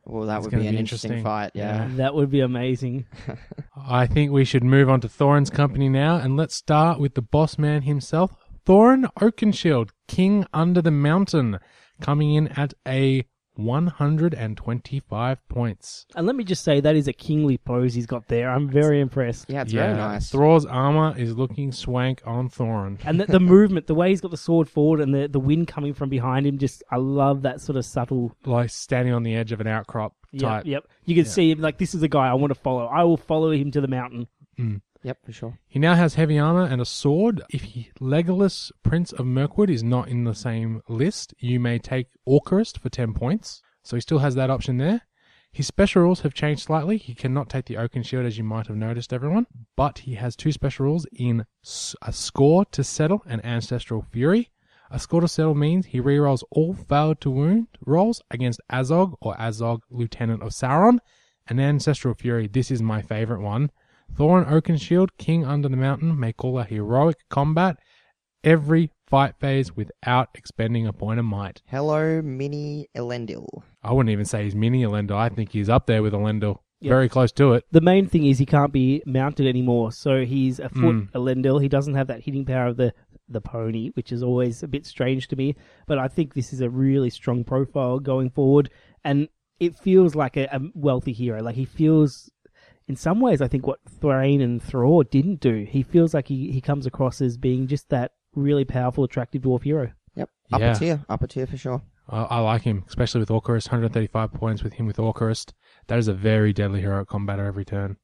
Well, that would gonna be an be interesting, interesting. fight. Yeah. That would be amazing. (laughs) I think we should move on to Thorin's company now, and let's start with the boss man himself, Thorin Oakenshield, King Under the Mountain, coming in at a 125 points. And let me just say, that is a kingly pose he's got there. I'm very impressed. Yeah, it's very nice. Thrall's armor is looking swank on Thorin. And the, the (laughs) movement, the way he's got the sword forward and the, the wind coming from behind him, just, I love that sort of subtle Like standing on the edge of an outcrop type. Yep, yep. You can Yeah. see him like this is a guy I want to follow. I will follow him to the mountain. Mm. Yep, for sure. He now has heavy armor and a sword. If he, Legolas, Prince of Mirkwood, is not in the same list, you may take Orcrist for 10 points. So he still has that option there. His special rules have changed slightly. He cannot take the Oaken Shield, as you might have noticed, everyone. But he has two special rules in a score to settle and ancestral fury. A score to settle means he rerolls all failed to wound rolls against Azog or Azog, Lieutenant of Sauron. And ancestral fury, this is my favorite one. Thorin Oakenshield, King Under the Mountain, may call a heroic combat every fight phase without expending a point of might. Hello, Mini Elendil. I wouldn't even say he's mini Elendil. I think he's up there with Elendil. Yep. Very close to it. The main thing is he can't be mounted anymore, so he's a foot Mm. Elendil. He doesn't have that hitting power of the the pony, which is always a bit strange to me. But I think this is a really strong profile going forward, and it feels like a, a wealthy hero. Like he feels, in some ways, I think what Thrain and Thror didn't do. He feels like he, he comes across as being just that really powerful, attractive dwarf hero. Yep, upper Yeah. tier, upper tier for sure. I, I like him, especially with Orcrist. 135 points with him with Orcrist. That is a very deadly heroic combatter every turn.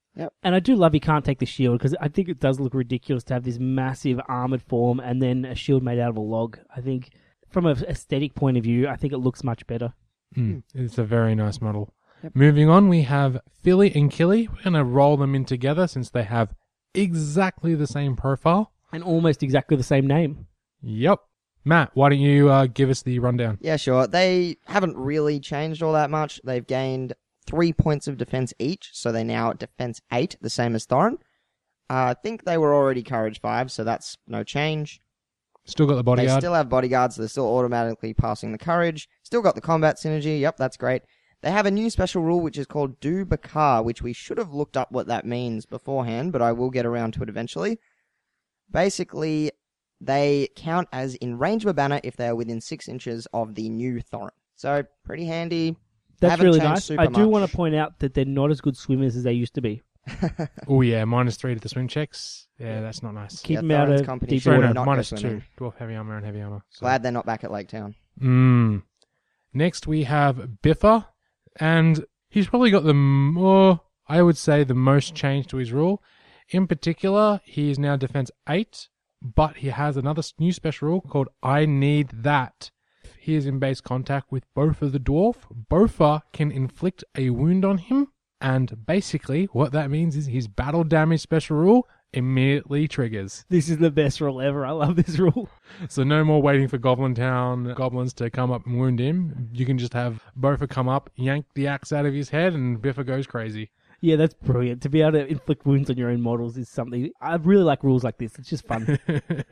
And I do love he can't take the shield because I think it does look ridiculous to have this massive armored form and then a shield made out of a log. I think from an aesthetic point of view, I think it looks much better. Mm, It's a very nice model. Yep. Moving on, we have Fili and Kili. We're going to roll them in together since they have exactly the same profile. And almost exactly the same name. Yep. Matt, why don't you uh, give us the rundown? Yeah, sure. They haven't really changed all that much. They've gained three points of defense each, so they now at defense eight, the same as Thorin. Uh, I think they were already courage five, so that's no change. Still got the They still have bodyguards, so they're still automatically passing the courage. Still got the combat synergy. Yep, that's great. They have a new special rule which is called Du Bekar, which we should have looked up what that means beforehand, but I will get around to it eventually. Basically, they count as in range of a banner if they are within six inches of the new Thorin. So, pretty handy. That's haven't really nice. I do much. want to point out that they're not as good swimmers as they used to be. (laughs) oh, yeah, minus three to the swim checks. Yeah, that's not nice. Keep Yeah, them out Thorin's of company deep should water. no, not go minus swimming. two. Dwarf heavy armor and heavy armor. So. Glad they're not back at Lake Town. Mm. Next, we have Bifur, and he's probably got the more, I would say, the most change to his rule. In particular, he is now defense 8, but he has another new special rule called I Need That. He is in base contact with of the dwarf, Bofur can inflict a wound on him, and basically what that means is his battle damage special rule immediately triggers. This is the best rule ever. I love this rule. So no more waiting for Goblin Town goblins to come up and wound him. You can just have Bofur come up, yank the axe out of his head, and Bifur goes crazy. Yeah, that's brilliant. To be able to inflict wounds on your own models is something. I really like rules like this. It's just fun. (laughs)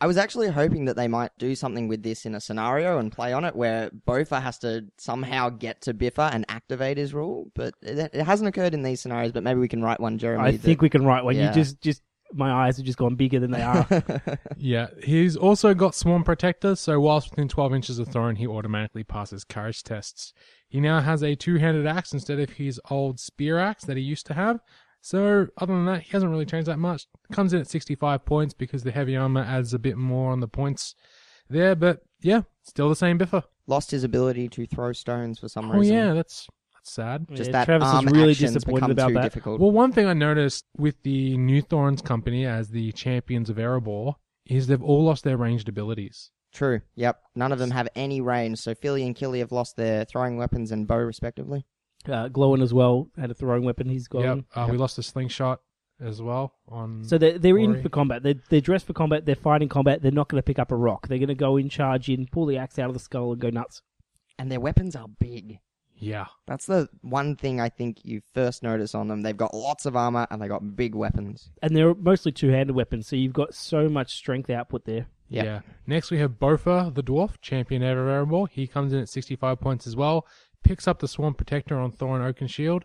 I was actually hoping that they might do something with this in a scenario and play on it where Bofur has to somehow get to Bifur and activate his rule, but it, it hasn't occurred in these scenarios. But maybe we can write one, Jeremy. I that- think we can write one. Yeah. You just, just my eyes have just gone bigger than they are. (laughs) Yeah, he's also got Sworn Protector, so whilst within 12 inches of Thorin, he automatically passes courage tests. He now has a two handed axe instead of his old spear axe that he used to have. So, other than that, he hasn't really changed that much. Comes in at 65 points because the heavy armor adds a bit more on the points there, but yeah, still the same Bifur. Lost his ability to throw stones for some oh, reason. Oh, reason. yeah, that's, that's sad. Just Yeah, that Travis arm is really actions disappointed become about too that. difficult. Well, one thing I noticed with the New Thorns company as the champions of Erebor is they've all lost their ranged abilities. True. Yep. None of them have any range, so Fili and Kili have lost their throwing weapons and bow, respectively. Uh, Gloin as well had a throwing weapon. He's gone. Yep. Uh, We lost a slingshot as well on. So they're, they're in Ori. for combat. They're, they're dressed for combat. They're fighting combat. They're not going to pick up a rock. They're going to go in, charge in, pull the axe out of the skull, and go nuts. And their weapons are big. yeah. That's the one thing I think you first notice on them. They've got lots of armor and they got big weapons. And they're mostly two-handed weapons, so you've got so much strength output there. Yep. Yeah. Next we have Bofur, the dwarf, champion of Erebor. He comes in at 65 points as well. Picks up the Sworn Protector on Thorin Oakenshield. And Shield,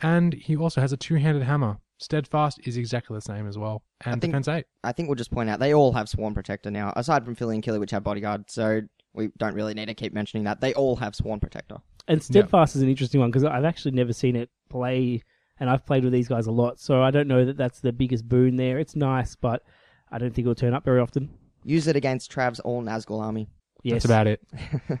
and he also has a two-handed hammer. Steadfast is exactly the same as well. And think- defense 8. I think we'll just point out they all have Sworn Protector now, aside from Fili and Kili, which have Bodyguard, so we don't really need to keep mentioning that. They all have Sworn Protector. And Steadfast is an interesting one because I've actually never seen it play, and I've played with these guys a lot, so I don't know that that's the biggest boon there. It's nice, but I don't think it'll turn up very often. Use it against Trav's all Nazgul army. Yes. That's about it. (laughs)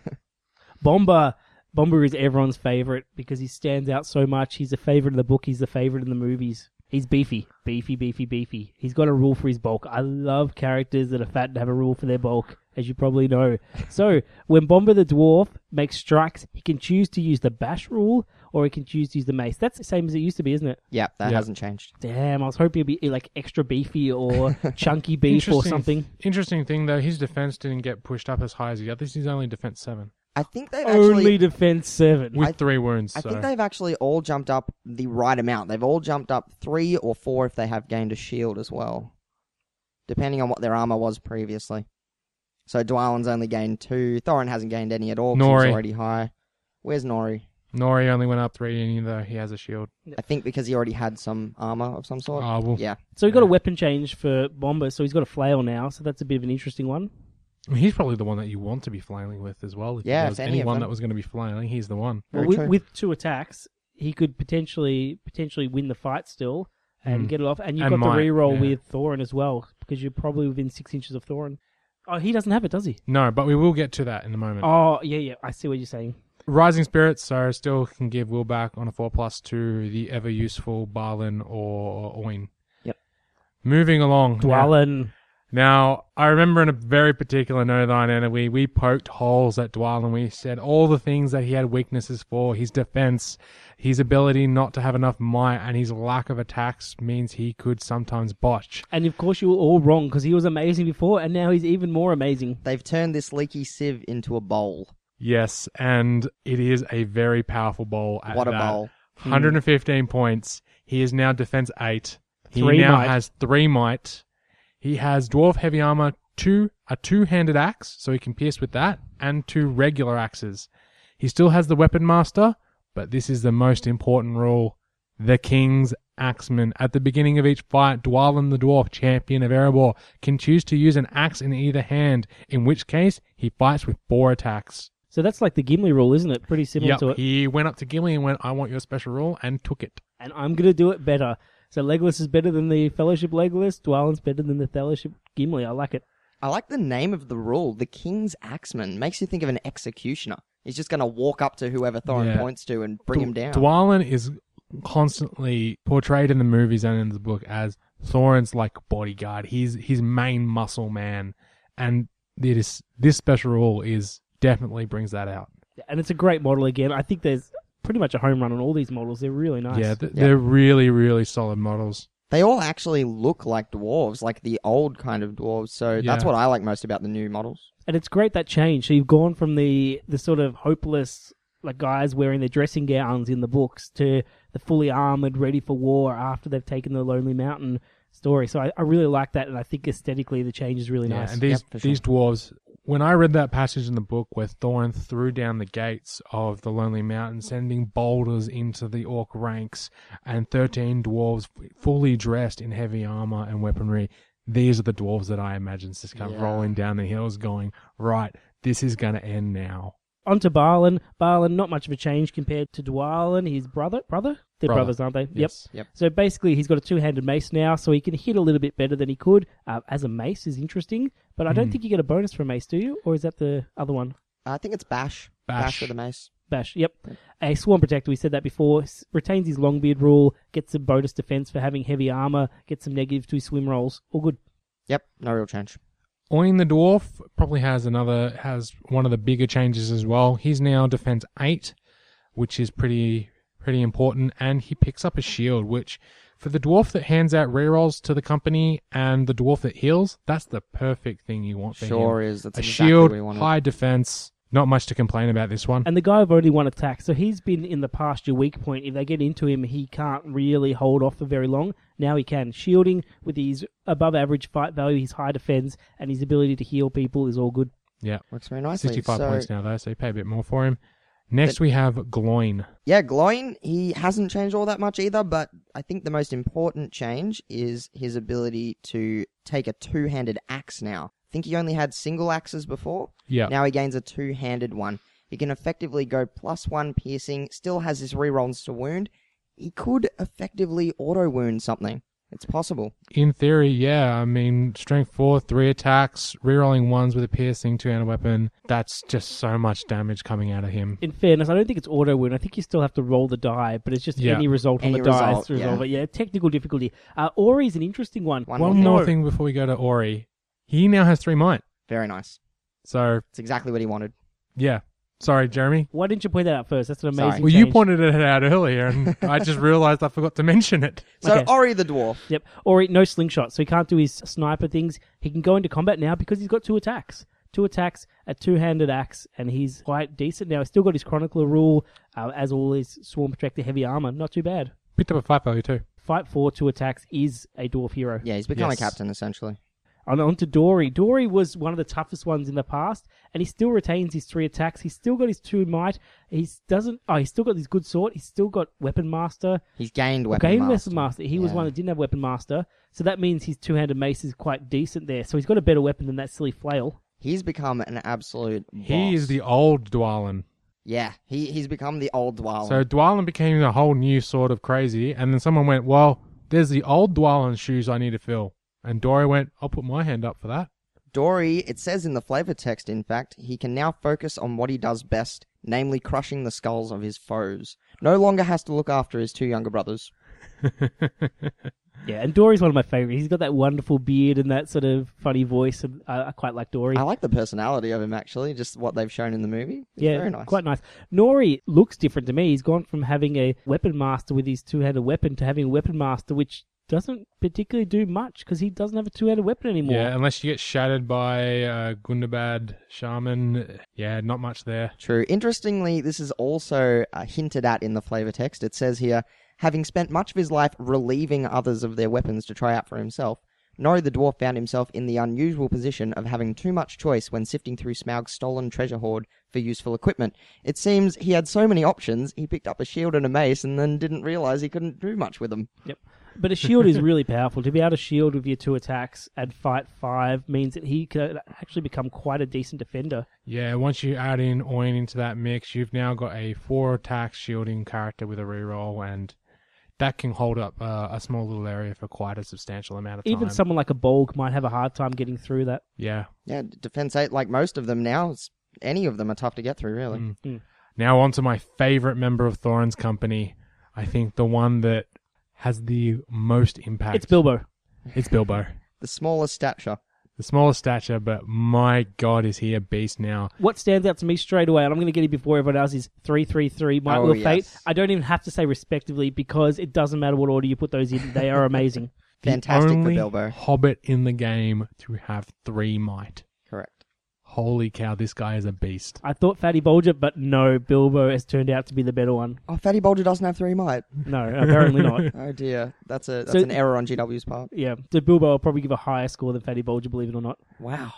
Bombur. Bombur is everyone's favorite because he stands out so much. He's a favorite in the book. He's a favorite in the movies. He's beefy, beefy, beefy, beefy. He's got a rule for his bulk. I love characters that are fat and have a rule for their bulk, as you probably know. So when Bombur the dwarf makes strikes, he can choose to use the bash rule or he can choose to use the mace. That's the same as it used to be, isn't it? Yeah, that Yeah. hasn't changed. Damn, I was hoping it'd be like extra beefy or (laughs) chunky beef or something. Interesting thing though, his defense didn't get pushed up as high as the others. He's only defense 7 I think they've Only actually. defense seven. with I- three wounds. I so. think they've actually all jumped up the right amount. They've all jumped up three or four if they have gained a shield as well, depending on what their armor was previously. So Dwalin's only gained two. Thorin hasn't gained any at all. 'cause Nori. He's already high. Where's Nori? Nori only went up three, even though he has a shield. I think because he already had some armor of some sort. Ah, well, yeah, So we got a weapon change for Bombur, so he's got a flail now, so that's a bit of an interesting one. He's probably the one that you want to be flailing with as well. If Yeah, there if was any of anyone them. that was going to be flailing, he's the one. Very Well, with, true. with two attacks, he could potentially potentially win the fight still and Hmm. get it off. And you've And got might, the reroll yeah. with Thorin as well, because you're probably within six inches of Thorin. Oh, he doesn't have it, does he? No, but we will get to that in a moment. Oh, yeah, yeah. I see what you're saying. Rising Spirits, so still can give will back on a 4 plus to the ever useful Balin or Oin. Yep. Moving along. Now, Dwalin. Now, I remember in a very particular note on and we, we poked holes at Dwal and We said all the things that he had weaknesses for his defense, his ability not to have enough might, and his lack of attacks means he could sometimes botch. And of course, you were all wrong because he was amazing before, and now he's even more amazing. they've turned this leaky sieve into a bowl. Yes, and it is a very powerful bowl. At what a that. bowl! 115 points. He is now defense 8. He Three now might. has 3 might. He has dwarf heavy armor, 2 a two-handed axe, so he can pierce with that, and 2 regular axes. He still has the weapon master, but this is the most important rule. The king's axeman. At the beginning of each fight, Dwalin the dwarf, champion of Erebor, can choose to use an axe in either hand, in which case he fights with 4 attacks. So that's like the Gimli rule, isn't it? Pretty similar Yep, to it. he went up to Gimli and went, I want your special rule, and took it. And I'm going to do it better. So Legolas is better than the Fellowship Legolas. Dwalin's better than the Fellowship Gimli. I like it. I like the name of the rule. The King's Axeman makes you think of an executioner. He's just going to walk up to whoever Thorin Yeah. points to and bring him down. Dwalin is constantly portrayed in the movies and in the book as Thorin's like bodyguard. He's his main muscle man, and it is this special rule is definitely brings that out. And it's a great model again. I think there's pretty much a home run on all these models. They're really nice. Yeah, th- they're really really solid models. They all actually look like dwarves, like the old kind of dwarves. So that's what I like most about the new models. And it's great that change. So you've gone from the the sort of hopeless like guys wearing their dressing gowns in the books to the fully armored, ready for war after they've taken the Lonely Mountain story. So I, I really like that, and I think aesthetically the change is really Yeah, nice. and these Yep, for sure. these dwarves. When I read that passage in the book where Thorin threw down the gates of the Lonely Mountain, sending boulders into the orc ranks, and thirteen dwarves fully dressed in heavy armor and weaponry, these are the dwarves that I imagine just kind of Yeah. rolling down the hills, going right. This is going to end now. On to Balin. Balin, not much of a change compared to Dwalin, his brother. Brother? They're Brother. brothers, aren't they? Yes. Yep. So basically, he's got a two-handed mace now, so he can hit a little bit better than he could. Uh, as a mace is interesting, but I don't Hmm. think you get a bonus for a mace, do you? Or is that the other one? I think it's Bash. Bash. with the mace. Bash. Yep. A Sworn Protector, we said that before, s- retains his Longbeard rule, gets a bonus defense for having heavy armor, gets some negative to his swim rolls. All good. Yep, no real change. Oin the dwarf probably has another has one of the bigger changes as well. He's now defense eight, which is pretty pretty important, and he picks up a shield, which for the dwarf that hands out rerolls to the company and the dwarf that heals, that's the perfect thing you want for Sure him. is. That's a exactly shield, what we wanted. high defense. Not much to complain about this one. And the guy have only one attack, so he's been in the past your weak point. If they get into him, he can't really hold off for very long. Now he can. Shielding with his above average fight value, his high defense, and his ability to heal people is all good. yeah, Works very nicely. sixty-five So, points now though, so you pay a bit more for him. Next we have Gloin. Yeah, Gloin, he hasn't changed all that much either, but I think the most important change is his ability to take a two handed axe now. I think he only had single axes before. Yeah, Now he gains a two handed one. He can effectively go plus one piercing, still has his rerolls to wound. He could effectively auto wound something. It's possible. In theory, yeah. I mean, strength four, three attacks, rerolling ones with a piercing two-handed weapon. That's just so much damage coming out of him. In fairness, I don't think it's auto wound. I think you still have to roll the die, but it's just Yeah. any result on Any the dice result, to resolve yeah. it. Yeah, technical difficulty. Uh, is an interesting one. One One more more thing. thing before we go to Ori. He now has three might. Very nice. So, It's exactly what he wanted. yeah. Sorry, Jeremy. Why didn't you point that out first? That's an Sorry. amazing. Well, you change. pointed it out earlier, and (laughs) I just realized I forgot to mention it. So Okay. Ori the dwarf. Yep. Or no slingshot, so he can't do his sniper things. He can go into combat now because he's got two attacks. Two attacks, a two-handed axe, and he's quite decent now. He's still got his chronicler rule, uh, as all his sworn protector heavy armor. Not too bad. Picked up a fight value too. Fight for two attacks is a dwarf hero. Yeah, he's become Yes. a captain essentially. On, on to Dori. Dori was one of the toughest ones in the past, and he still retains his three attacks. He's still got his two might. He's doesn't. Oh, he's still got his good sword. He's still got weapon master. He's gained weapon Gain master. weapon master. He was one that didn't have weapon master, so that means his two-handed mace is quite decent there. So he's got a better weapon than that silly flail. He's become an absolute. Boss. He is the old Dwalin. Yeah, he he's become the old Dwalin. So Dwalin became a whole new sort of crazy, and then someone went, "Well, there's the old Dwalin shoes I need to fill," and Dori went, "I'll put my hand up for that." Dori, it says in the flavor text, in fact, he can now focus on what he does best, namely crushing the skulls of his foes. No longer has to look after his two younger brothers. (laughs) Yeah, and Dori's one of my favorites. He's got that wonderful beard and that sort of funny voice, and I, I quite like Dori. I like the personality of him, actually, just what they've shown in the movie. It's yeah, very nice. quite nice. Nori looks different to me. He's gone from having a weapon master with his two-handed weapon to having a weapon master which doesn't particularly do much because he doesn't have a two-handed weapon anymore. Yeah, unless you get shattered by uh, Gundabad Shaman, yeah, not much there. True. Interestingly, this is also uh, hinted at in the flavor text. It says here, having spent much of his life relieving others of their weapons to try out for himself, Nori the dwarf found himself in the unusual position of having too much choice when sifting through Smaug's stolen treasure hoard for useful equipment. It seems he had so many options, he picked up a shield and a mace and then didn't realize he couldn't do much with them. Yep. But a shield is really powerful. To be able to shield with your two attacks and fight five means that he could actually become quite a decent defender. Yeah, once you add in Oin into that mix, you've now got a four attack shielding character with a reroll, and that can hold up uh, a small little area for quite a substantial amount of time. Even someone like a Bolg might have a hard time getting through that. yeah. Yeah, defense 8, like most of them now, any of them are tough to get through, really. Mm. Mm. Now on to my favorite member of Thorin's company. I think the one that has the most impact. It's Bilbo. It's Bilbo. (laughs) The smallest stature. the smallest stature, but my god, is he a beast now? What stands out to me straight away, and I'm going to get it before everyone else, is 333 Might Oh, Will Fate. yes. I don't even have to say respectively because it doesn't matter what order you put those in. They are amazing. The (laughs) Fantastic for only Bilbo. Hobbit in the game to have three might. Correct. Holy cow, this guy is a beast. I thought Fatty Bulger, but no, Bilbo has turned out to be the better one. Oh, Fatty Bulger doesn't have three might. No, apparently not. (laughs) Oh dear, that's a that's So- an error on GW's part. Yeah, so Bilbo will probably give a higher score than Fatty Bulger, believe it or not. Wow,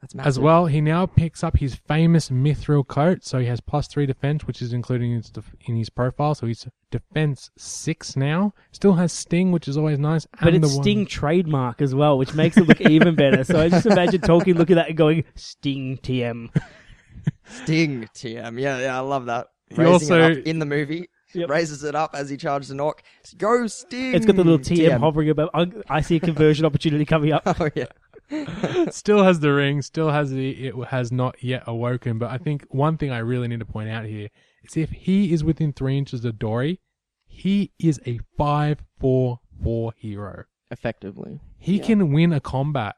that's massive. As well, he now picks up his famous Mithril coat, so he has plus three defense, which is included in his, def- in his profile. So he's defense six now. Still has Sting, which is always nice. But and it's the one- Sting trademark as well, which makes it look even better. So I just imagine Tolkien looking at that and going, Sting TM. (laughs) Sting TM. Yeah, yeah, I love that. He Raising also- it up in the movie. Yep. Raises it up as he charges an orc. Go Sting. It's got the little TM, hovering above. I, I see a conversion opportunity coming up. (laughs) Oh yeah. (laughs) still has the ring, still has the it has not yet awoken. But I think one thing I really need to point out here is if he is within three inches of Dori, he is a five four four hero. Effectively. He Yeah. can win a combat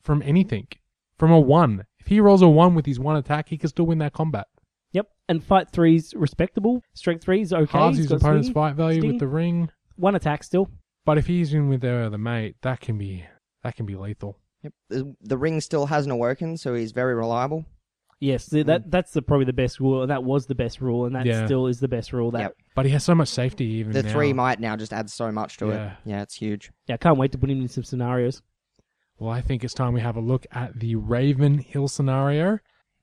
from anything, from a one. If he rolls a one with his one attack, he can still win that combat. Yep. And fight three's respectable. Strength three's okay. Halves his opponent's swing. fight value Sting. with the ring. One attack still. But if he's in with the, the mate, that can be that can be lethal. Yep. The, the ring still hasn't awoken, so he's very reliable. Yes, th- that mm. that's the, probably the best rule, and that was the best rule, and that Yeah. still is the best rule. That Yep. But he has so much safety even The now. three might now just add so much to Yeah. it. Yeah, it's huge. yeah, I can't wait to put him in some scenarios. Well, I think it's time we have a look at the Raven Hill scenario.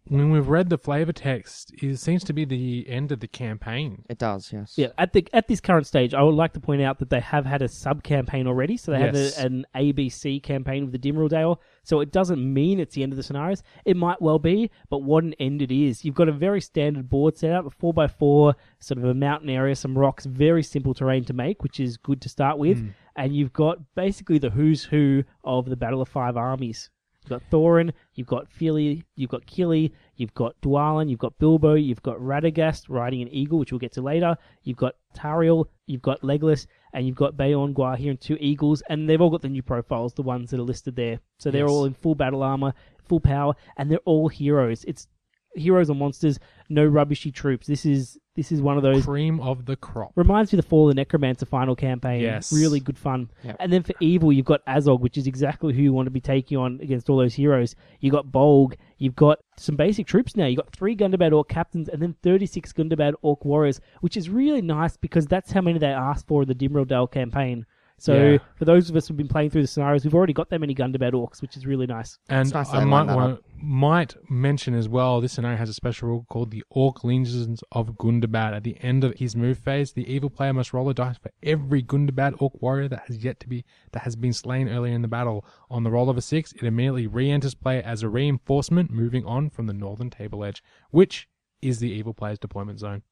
When we've read the flavor text, it seems to be the end of the campaign. It does, yes. Yeah, at the at this current stage, I would like to point out that they have had a sub campaign already. So they Yes. have a, an ABC campaign with the Dimrill Dale. So it doesn't mean it's the end of the scenarios. It might well be, but what an end it is. You've got a very standard board setup, a four x four, sort of a mountain area, some rocks, very simple terrain to make, which is good to start with. Hmm. And you've got basically the who's who of the Battle of Five Armies. You've got Thorin, you've got Fili, you've got Kili, you've got Dwalin, you've got Bilbo, you've got Radagast riding an eagle, which we'll get to later. You've got Tauriel, you've got Legolas, and you've got Beorn Gwaihir and two eagles, and they've all got the new profiles, the ones that are listed there. So they're Yes. all in full battle armor, full power, and they're all heroes. It's heroes or monsters, no rubbishy troops. This is this is one of those Cream of the crop. Reminds me of the Fall of the Necromancer final campaign. Yes. Really good fun. Yep. And then for evil, you've got Azog, which is exactly who you want to be taking on against all those heroes. You've got Bolg. You've got some basic troops now. You've got three Gundabad Orc captains and then 36 Gundabad Orc warriors, which is really nice because that's how many they asked for in the Dimrill Dale campaign. So Yeah. for those of us who've been playing through the scenarios, we've already got that many Gundabad Orcs, which is really nice. And It's nice I might line that want, might mention as well, this scenario has a special rule called the Orc Legions of Gundabad. At the end of his move phase, the evil player must roll a dice for every Gundabad Orc warrior that has yet to be that has been slain earlier in the battle. On the roll of a six, it immediately re-enters play as a reinforcement, moving on from the northern table edge, which is the evil player's deployment zone.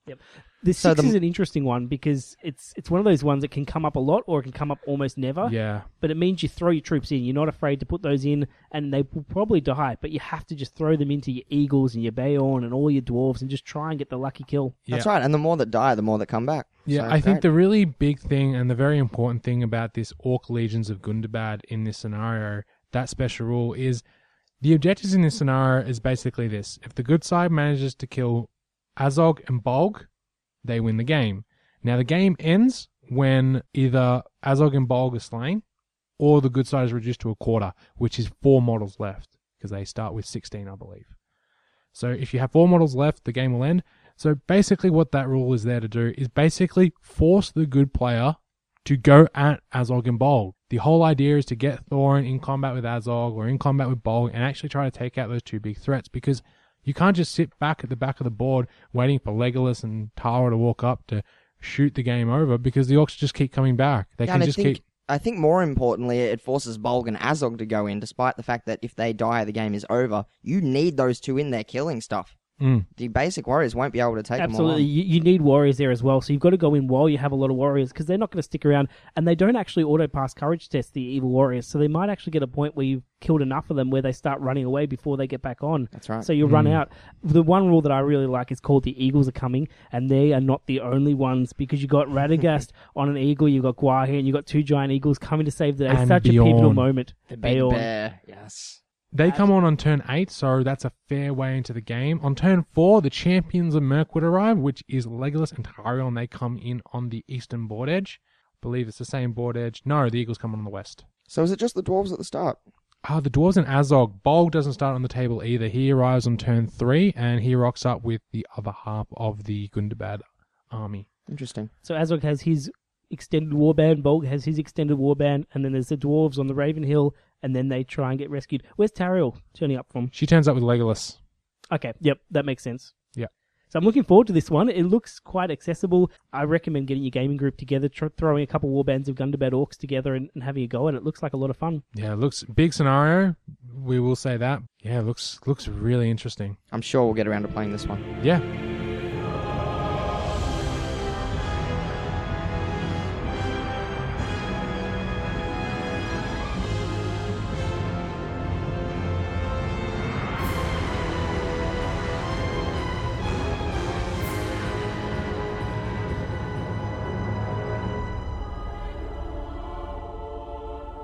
This So six the- is an interesting one because it's it's one of those ones that can come up a lot or it can come up almost never. Yeah, but it means you throw your troops in. You're not afraid to put those in, and they will probably die, but you have to just throw them into your eagles and your Beorn and all your dwarves and just try and get the lucky kill. yeah. That's right. And the more that die, the more that come back. Yeah, So, I think the really big thing and the very important thing about this Orc Legions of Gundabad in this scenario, that special rule, is the objectives in this scenario is basically this. If the good side manages to kill Azog and Bolg, they win the game. Now, the game ends when either Azog and Bolg are slain, or the good side is reduced to a quarter, which is four models left, because they start with 16, I believe. So if you have four models left, the game will end. So basically, what that rule is there to do is basically force the good player to go at Azog and Bolg. The whole idea is to get Thorin in combat with Azog or in combat with Bolg and actually try to take out those two big threats because you can't just sit back at the back of the board waiting for Legolas and Tara to walk up to shoot the game over because the orcs just keep coming back. They Yeah, can and I just think, keep. I think more importantly, it forces Bolg and Azog to go in, despite the fact that if they die, the game is over. You need those two in there killing stuff. Mm. The basic warriors won't be able to take Absolutely, them all. you, you need warriors there as well. So you've got to go in while you have a lot of warriors because they're not going to stick around, and they don't actually auto pass courage test the evil warriors. So they might actually get a point where you've killed enough of them where they start running away before they get back on. That's right. So you'll run out. The one rule that I really like is called the Eagles are coming, and they are not the only ones because you got Radagast (laughs) on an eagle, you've got Gwaihir, and you've got two giant eagles coming to save the day. It's And such a pivotal moment. The big Beorn. bear. Yes. They come on on turn 8, so that's a fair way into the game. On turn 4, the champions of Mirkwood arrive, which is Legolas and Tauriel, and they come in on the eastern board edge. believe it's the same board edge. No, the Eagles come on the west. So is it just the dwarves at the start? Ah, the dwarves and Azog. Bolg doesn't start on the table either. He arrives on turn three, and he rocks up with the other half of the Gundabad army. Interesting. So Azog has his extended warband, Bolg has his extended warband, and then there's the dwarves on the Raven Hill, and then they try and get rescued. Where's Tauriel turning up from? She turns up with Legolas. Okay, yep, that makes sense. Yeah. So I'm looking forward to this one. It looks quite accessible. I recommend getting your gaming group together, tr- throwing a couple warbands of Gundabad orcs together, and, and having a go at it. It looks like a lot of fun. Yeah, it looks big scenario. We will say that. Yeah, it looks looks really interesting. I'm sure we'll get around to playing this one. Yeah.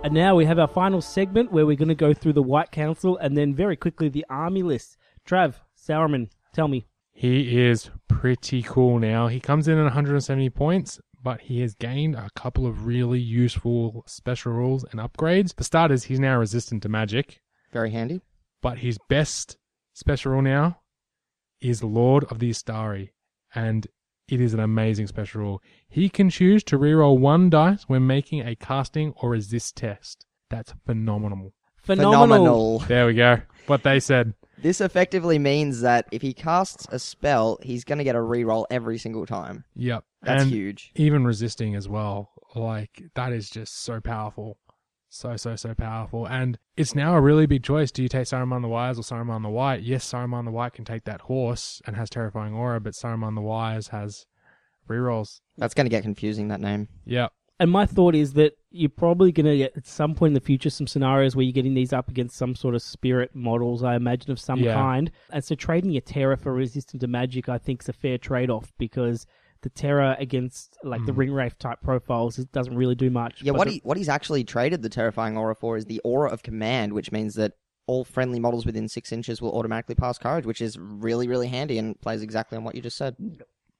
And now we have our final segment where we're going to go through the White Council and then very quickly the army list. Trav, Saruman, tell me. He is pretty cool now. He comes in at 170 points, but he has gained a couple of really useful special rules and upgrades. For starters, he's now resistant to magic, Very handy. but his best special rule now is Lord of the Istari, and it is an amazing special rule. He can choose to reroll one dice when making a casting or resist test. That's phenomenal. Phenomenal. There we go. What they said. This effectively means that if he casts a spell, he's going to get a reroll every single time. Yep. That's and huge. even resisting as well. Like that is just so powerful. So so so powerful. And it's now a really big choice. Do you take Saruman the Wise or Saruman the White? Yes, Saruman the White can take that horse and has terrifying aura, but Saruman the Wise has rerolls. That's going to get confusing, that name. Yep. And my thought is that you're probably going to get at some point in the future some scenarios where you're getting these up against some sort of spirit models, I imagine, of some Yeah. kind. And so trading your terror for resistant to magic, I think, is a fair trade off because the Terror against like the Mm. Ring Wraith type profiles it doesn't really do much. Yeah, But what the- he what he's actually traded the terrifying aura for is the aura of command, which means that all friendly models within six inches will automatically pass courage, which is really really handy and plays exactly on what you just said.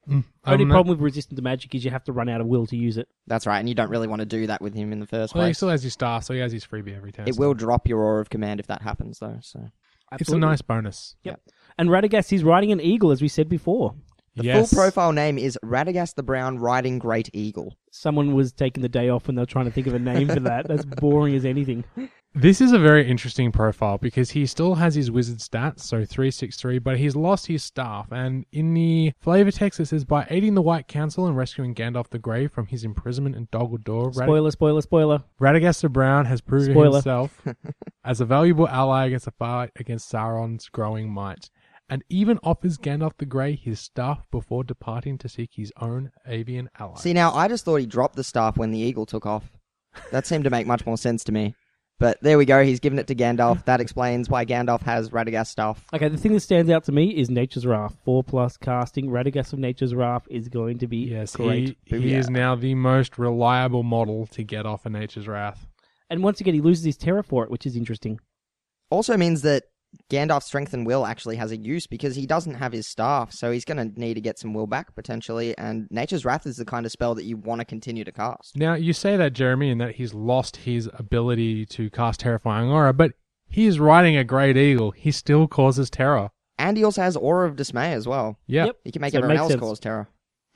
Mm. only Um, problem with resistant to magic is you have to run out of will to use it. That's right, and you don't really want to do that with him in the first Well, he place. still has his star, so he has his freebie every turn. it so will drop your aura of command if that happens, though. So It's a Absolutely. nice bonus. Yep. And Radagast is riding an eagle, as we said before. The yes. full profile name is Radagast the Brown riding Great Eagle. Someone was taking the day off when they were trying to think of a name for that. That's (laughs) boring as anything. This is a very interesting profile because he still has his wizard stats, so 363, but he's lost his staff. And in the flavor text, it says by aiding the White Council and rescuing Gandalf the Grey from his imprisonment in Dol Guldur, Rad- Spoiler, spoiler, spoiler. Radagast the Brown has proven Spoiler. himself (laughs) as a valuable ally against the fight against Sauron's growing might, and even offers Gandalf the Grey his staff before departing to seek his own avian ally. See, now I just thought he dropped the staff when the eagle took off. That seemed to make much more sense to me. But there we go. He's given it to Gandalf. That explains why Gandalf has Radagast staff. Okay, the thing that stands out to me is Nature's Wrath. Four plus casting. Radagast of Nature's Wrath is going to be yes, great. he, he is now the most reliable model to get off a Nature's Wrath. And once again, he loses his Terror for it, which is interesting. Also means that Gandalf's strength and will actually has a use because he doesn't have his staff, so he's going to need to get some will back potentially. And Nature's Wrath is the kind of spell that you want to continue to cast. Now, you say that, Jeremy, and that he's lost his ability to cast Terrifying Aura, but he is riding a Great Eagle. He still causes terror. And he also has Aura of Dismay as well. Yeah. Yep. He can make So everyone else sense. cause terror.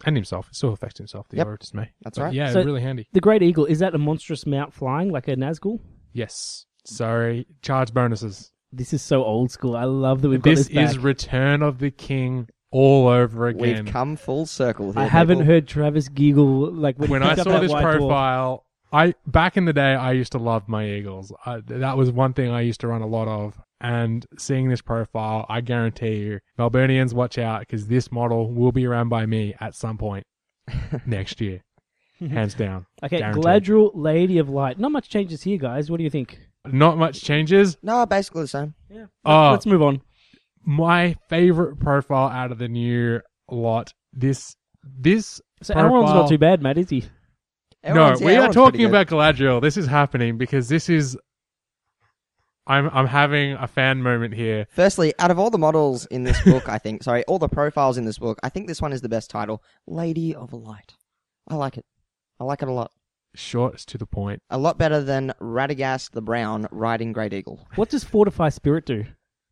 And himself. It still affects himself, the Yep. Aura of Dismay. That's But right. Yeah, So- really handy. The Great Eagle, is that a monstrous mount flying like a Nazgul? Yes. Sorry. Charge bonuses. This is so old school. I love that we've got This this, is. Return of the King all over again. We've come full circle here. I haven't people. heard Travis giggle like when, when he I picked up saw this white dwarf. profile, I back in the day I used to love my Eagles. I, that was one thing I used to run a lot of. And seeing this profile, I guarantee you, Melburnians, watch out because this model will be around by me at some point (laughs) next year, (laughs) hands down. Okay, Guaranteed. Galadriel, Lady of Light. Not much changes here, guys. What do you think? Not much changes. No, basically the same. Yeah. Oh. Let's move on. My favorite profile out of the new lot. This this So profile- Elrond's not too bad, Matt, is he? Elrond's- no, yeah, we are Elrond's talking good. about Galadriel. This is happening because this is. I'm I'm having a fan moment here. Firstly, out of all the models in this (laughs) book, I think, sorry, all the profiles in this book, I think this one is the best title Lady of Light. I like it. I like it a lot. Short, it's to the point. A lot better than Radagast the Brown riding Great Eagle. What does Fortify Spirit do?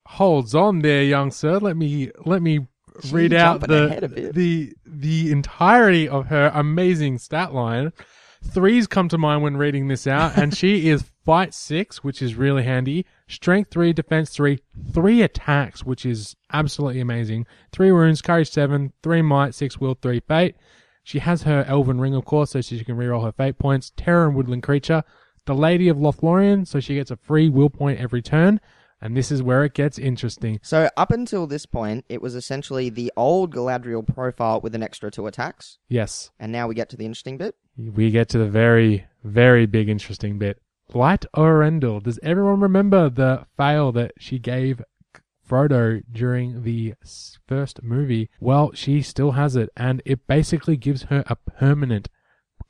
Holds on there, young sir. Let me let me read out jumping ahead a the the the entirety of her amazing stat line. Threes come to mind when reading this out, and she (laughs) is fight six, which is really handy. Strength three, defense three, three attacks, which is absolutely amazing. Three wounds, courage seven, three might, six will, three fate. She has her elven ring, of course, so she can reroll her fate points. Terror and woodland creature. The Lady of Lothlorien, so she gets a free will point every turn. And this is where it gets interesting. So up until this point, it was essentially the old Galadriel profile with an extra two attacks, Yes, and now we get to the interesting bit. we get to the very, very big interesting bit. Light of Eärendil. Does everyone remember the fail that she gave Frodo during the first movie? Well, she still has it, and it basically gives her a permanent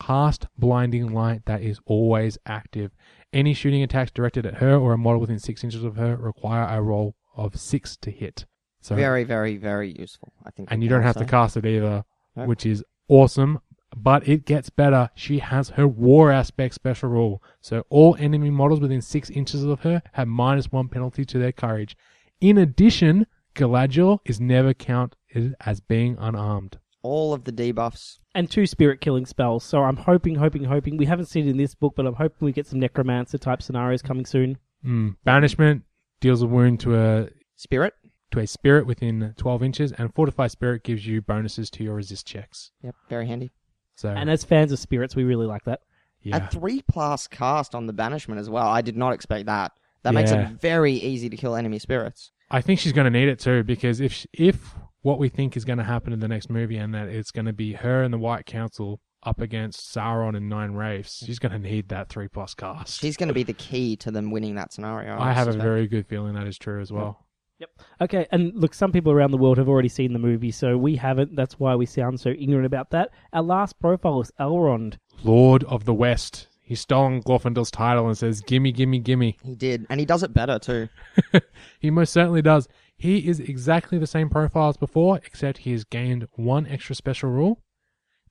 cast blinding light that is always active. Any shooting attacks directed at her or a model within six inches of her require a roll of six to hit. So Very, very, very useful. I think. and you don't have to cast it either, No. which is awesome. But it gets better. She has her war aspect special rule. So all enemy models within six inches of her have minus one penalty to their courage. In addition, Galadriel is never counted as being unarmed. all of the debuffs. And two spirit killing spells. So I'm hoping, hoping, hoping. We haven't seen it in this book, but I'm hoping we get some necromancer type scenarios coming soon. Mm. Banishment deals a wound to a Spirit. to a spirit within 12 inches, and Fortify Spirit gives you bonuses to your resist checks. Yep, very handy. So And as fans of spirits, we really like that. yeah, A three plus cast on the banishment as well. I did not expect that. That makes Yeah. it very easy to kill enemy spirits. I think she's going to need it too because if sh- if what we think is going to happen in the next movie and that it's going to be her and the White Council up against Sauron and Nine Wraiths, she's going to need that three plus cast. She's going to be the key to them winning that scenario. I have a suspect. very good feeling that is true as well. Yep. Okay, and look, some people around the world have already seen the movie, so we haven't. That's why we sound so ignorant about that. Our last profile is Elrond. Lord of the West. He's stolen Glorfindel's title and says, "Gimme, gimme, gimme." He did, and he does it better too. (laughs) He most certainly does. He is exactly the same profile as before, except he has gained one extra special rule.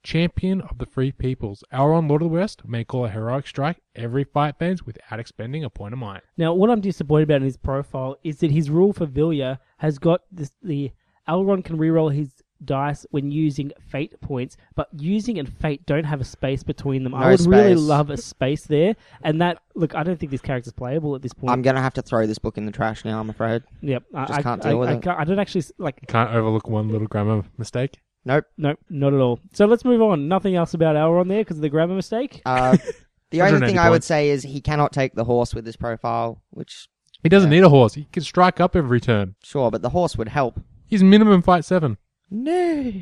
Champion of the Free Peoples. Elrond, Lord of the West, may call a heroic strike every fight phase without expending a point of might. Now, what I'm disappointed about in his profile is that his rule for Vilya has got this, the Elrond can reroll his dice when using fate points, but using and fate don't have a space between them. I No would really space. love a space there, and that look, I don't think this character's playable at this point. I'm going to have to throw this book in the trash now. I'm afraid. yep, I, just I can't I, deal with I it. can't- I don't actually like. Can't overlook one little grammar mistake. Nope. Nope, not at all. So let's move on. Nothing else about Elrond there because of the grammar mistake. Uh, the only 180 thing I would say is he cannot take the horse with his profile, which He doesn't Yeah. need a horse. He can strike up every turn. sure, but the horse would help. He's minimum fight seven. No.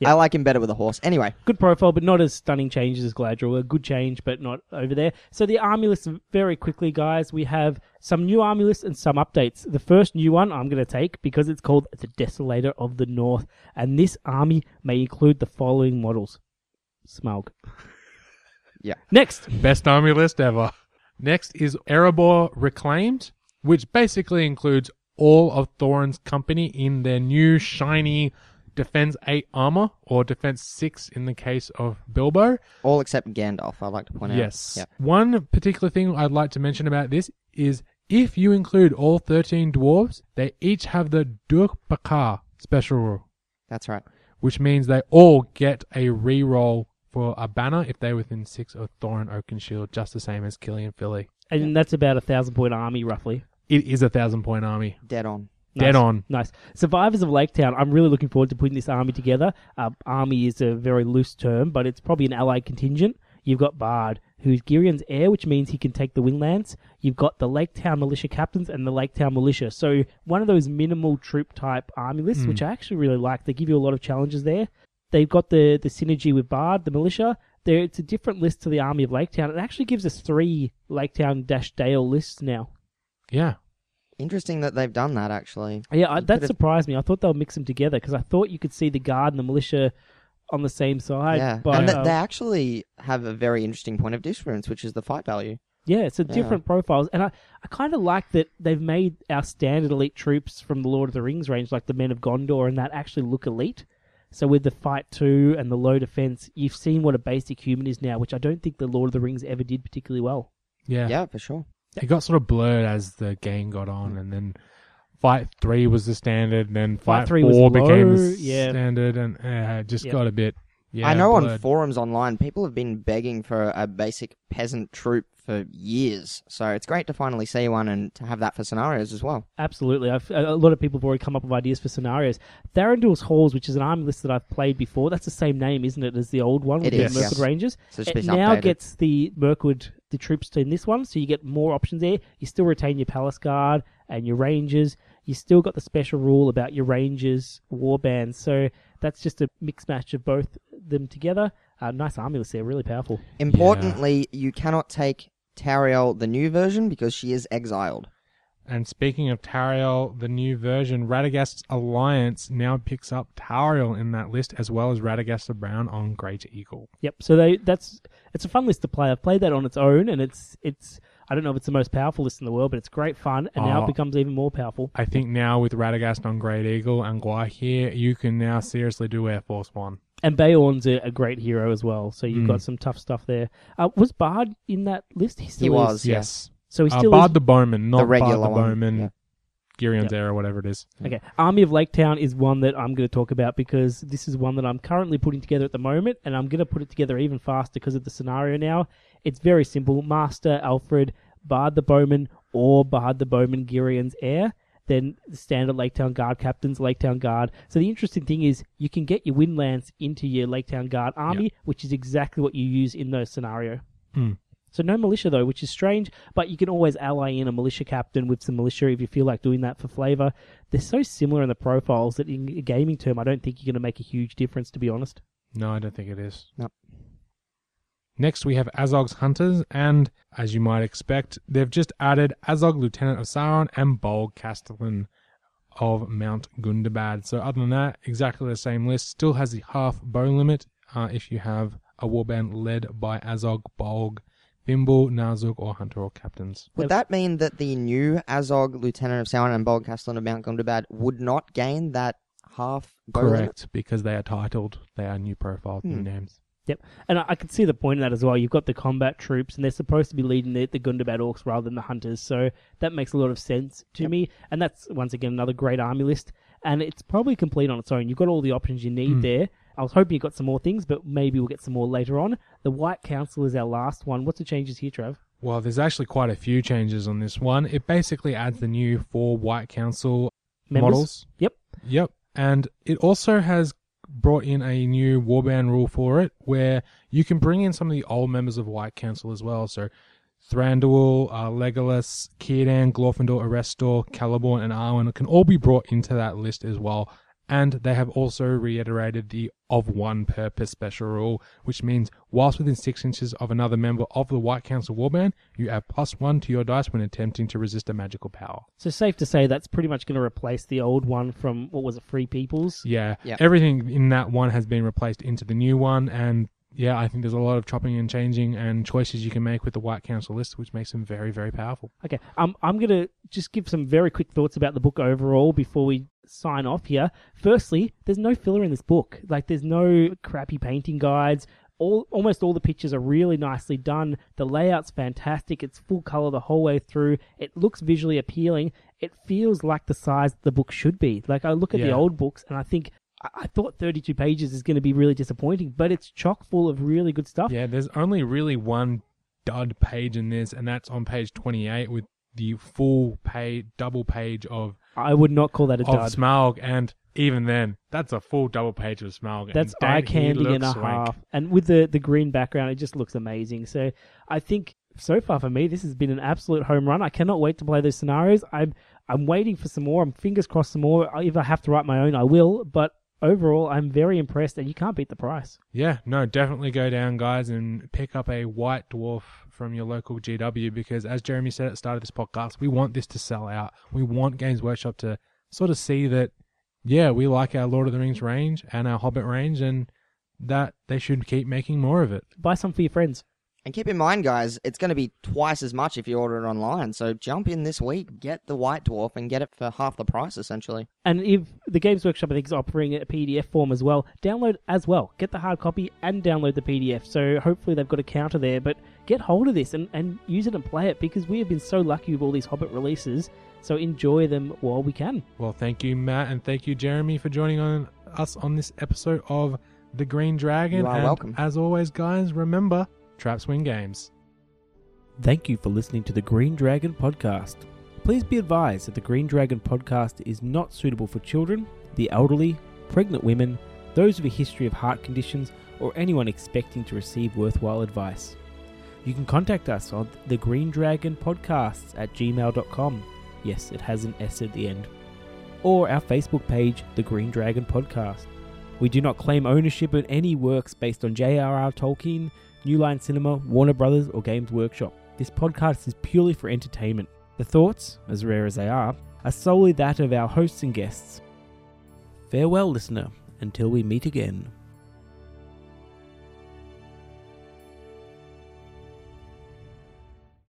Yeah. I like him better with a horse. Anyway, good profile, but not as stunning changes as Galadriel. A good change, but not over there. So the army list very quickly, guys. We have some new army lists and some updates. The first new one I'm going to take because it's called the Desolator of the North, and this army may include the following models: Smaug. (laughs) Yeah. Next, Best army list ever. Next is Erebor Reclaimed, which basically includes all of Thorin's company in their new shiny Defense 8 armor, or Defense 6 in the case of Bilbo. all except Gandalf. I'd like to point out. Yes. Yeah. One particular thing I'd like to mention about this is if you include all 13 dwarves, they each have the Du Bekar special rule, That's right. which means they all get a reroll for a banner if they're within 6 of Thorin Oakenshield, just the same as Killian Philly. and that's about a thousand point army roughly. It is a thousand point army. Dead on. Dead Nice. on. Nice. Survivors of Lake Town. I'm really looking forward to putting this army together. Uh, army is a very loose term, but it's probably an allied contingent. You've got Bard, who's Girion's heir, which means he can take the Windlance. You've got the Lake Town militia captains and the Lake Town militia. So one of those minimal troop type army lists, Mm. which I actually really like. They give you a lot of challenges there. They've got the the synergy with Bard, the militia. There, it's a different list to the army of Lake Town. It actually gives us three Lake Town dash Dale lists now. Yeah. Interesting that they've done that. Actually, Yeah, I, that could've- surprised me. I thought they'll mix them together because I thought you could see the guard and the militia on the same side. yeah, but, and th- uh, they actually have a very interesting point of difference, which is the fight value. yeah, it's a Yeah. different profiles, and I, I kind of like that they've made our standard elite troops from the Lord of the Rings range, like the Men of Gondor, and that actually look elite. So with the fight two and the low defense, you've seen what a basic human is now, which I don't think the Lord of the Rings ever did particularly well. Yeah. Yeah, for sure. It got sort of blurred as the game got on, and then Fight 3 was the standard, and then Fight Fight, 3 was 4 became low, the yeah. standard, and uh, it just Yep. got a bit. Yeah, I know on forums online, people have been begging for a basic peasant troop for years. So it's great to finally see one and to have that for scenarios as well. Absolutely. I've, a a lot of people have already come up with ideas for scenarios. Thranduil's Halls, which is an army list that I've played before, that's the same name, isn't it, as the old one with It the is, Mirkwood yes. Rangers? So it's It now updated. gets the Mirkwood, the troops in this one, so you get more options there. You still retain your Palace Guard and your Rangers. You still got the special rule about your Rangers war bands. So that's just a mix match of both them together. Uh, nice army list there, really powerful. Importantly, you cannot take Tauriel, the new version, because she is exiled. And speaking of Tauriel, the new version, Radagast's Alliance now picks up Tauriel in that list, as well as Radagast the Brown on Great Eagle. Yep. So they that's it's a fun list to play. I've played that on its own, and it's it's I don't know if it's the most powerful list in the world, but it's great fun, and now it becomes even more powerful. I think now with Radagast on Great Eagle and Gwaihir, you can now seriously do Air Force One. And Beorn's a, a great hero as well, so you've Mm. got some tough stuff there. Uh, was Bard in that list? He still He is. was. Yes. So he Uh, still Bard is. the Bowman, not the regular Bard the one. Bowman, Yeah. Girion's Yep. Heir or whatever it is. Okay, Army of Lake Town is one that I'm going to talk about because this is one that I'm currently putting together at the moment, and I'm going to put it together even faster because of the scenario now. It's very simple: Master Alfrid, Bard the Bowman, or Bard the Bowman, Girion's heir. Then the standard Lake Town Guard captains, Lake Town Guard. So the interesting thing is you can get your Windlance into your Lake Town Guard army, which is exactly what you use in those scenario. Hmm. So no militia though, which is strange, but you can always ally in a militia captain with some militia if you feel like doing that for flavor. They're so similar in the profiles that in a gaming term, I don't think you're going to make a huge difference, to be honest. No, I don't think it is. No. Next, we have Azog's Hunters, and as you might expect, they've just added Azog, Lieutenant of Sauron, and Bolg Castellan of Mount Gundabad. So, other than that, exactly the same list. Still has the half bow limit uh, if you have a warband led by Azog, Bolg, Fimbul, Narzug, or Hunter or Captains. Would that mean that the new Azog, Lieutenant of Sauron, and Bolg Castellan of Mount Gundabad would not gain that half bow limit? Correct, because they are titled, they are new profiles, new Hmm. names. Yep, and I, I can see the point of that as well. You've got the combat troops, and they're supposed to be leading the, the Gundabad orcs rather than the hunters, so that makes a lot of sense to Yep. me. And that's once again another great army list, and it's probably complete on its own. You've got all the options you need Mm. there. I was hoping you got some more things, but maybe we'll get some more later on. The White Council is our last one. What's the changes here, Trav? Well, there's actually quite a few changes on this one. It basically adds the new four White Council Members? models. Yep. Yep. And it also has brought in a new warband rule for it where you can bring in some of the old members of White Council as well. So Thranduil, uh, Legolas, Círdan, Glorfindel, Erestor, Celeborn, and Arwen can all be brought into that list as well. And they have also reiterated the of one purpose special rule, which means whilst within six inches of another member of the White Council warband, you add plus one to your dice when attempting to resist a magical power. So safe to say that's pretty much going to replace the old one from what was it, Free Peoples? Yeah, Yep. everything in that one has been replaced into the new one, and yeah, I think there's a lot of chopping and changing and choices you can make with the White Council list, which makes them very, very powerful. Okay, um, I'm going to just give some very quick thoughts about the book overall before we sign off here. Firstly, there's no filler in this book. Like, there's no crappy painting guides. All almost all the pictures are really nicely done. The layout's fantastic. It's full color the whole way through. It looks visually appealing. It feels like the size the book should be. Like I look at the old books and I think I, I thought 32 pages is going to be really disappointing, but it's chock full of really good stuff. Yeah, there's only really one dud page in this, and that's on page 28 with the full page, double page of, I would not call that a of dud. Smaug, and even then, that's a full double page of Smaug. and That's eye he candy and a looks half. And with the, the green background, it just looks amazing. So I think so far for me, this has been an absolute home run. I cannot wait to play those scenarios. I'm I'm waiting for some more. I'm fingers crossed some more. If I have to write my own, I will. But overall, I'm very impressed, and you can't beat the price. Yeah, no, definitely go down, guys, and pick up a white dwarf from your local GW because, as Jeremy said at the start of this podcast, we want this to sell out. We want Games Workshop to sort of see that, yeah, we like our Lord of the Rings range and our Hobbit range, and that they should keep making more of it. Buy some for your friends. And keep in mind, guys, it's going to be twice as much if you order it online. So jump in this week, get the White Dwarf, and get it for half the price, essentially. And if the Games Workshop, I think, is offering a PDF form as well, download as well. Get the hard copy and download the PDF. So hopefully they've got a counter there. But get hold of this and, and use it and play it because we have been so lucky with all these Hobbit releases. So enjoy them while we can. Well, thank you, Matt, and thank you, Jeremy, for joining on us on this episode of The Green Dragon. You are and welcome. As always, guys, remember traps win games. Thank you for listening to the Green Dragon podcast. Please be advised that the Green Dragon podcast is not suitable for children, the elderly, pregnant women, those with a history of heart conditions, or anyone expecting to receive worthwhile advice. You can contact us on the Green Dragon Podcasts at gmail.com. Yes, it has an S at the end. Or our Facebook page, The Green Dragon Podcast. We do not claim ownership of any works based on J.R.R. Tolkien, New Line Cinema, Warner Brothers, or Games Workshop. This podcast is purely for entertainment. The thoughts, as rare as they are, are solely that of our hosts and guests. Farewell, listener, until we meet again.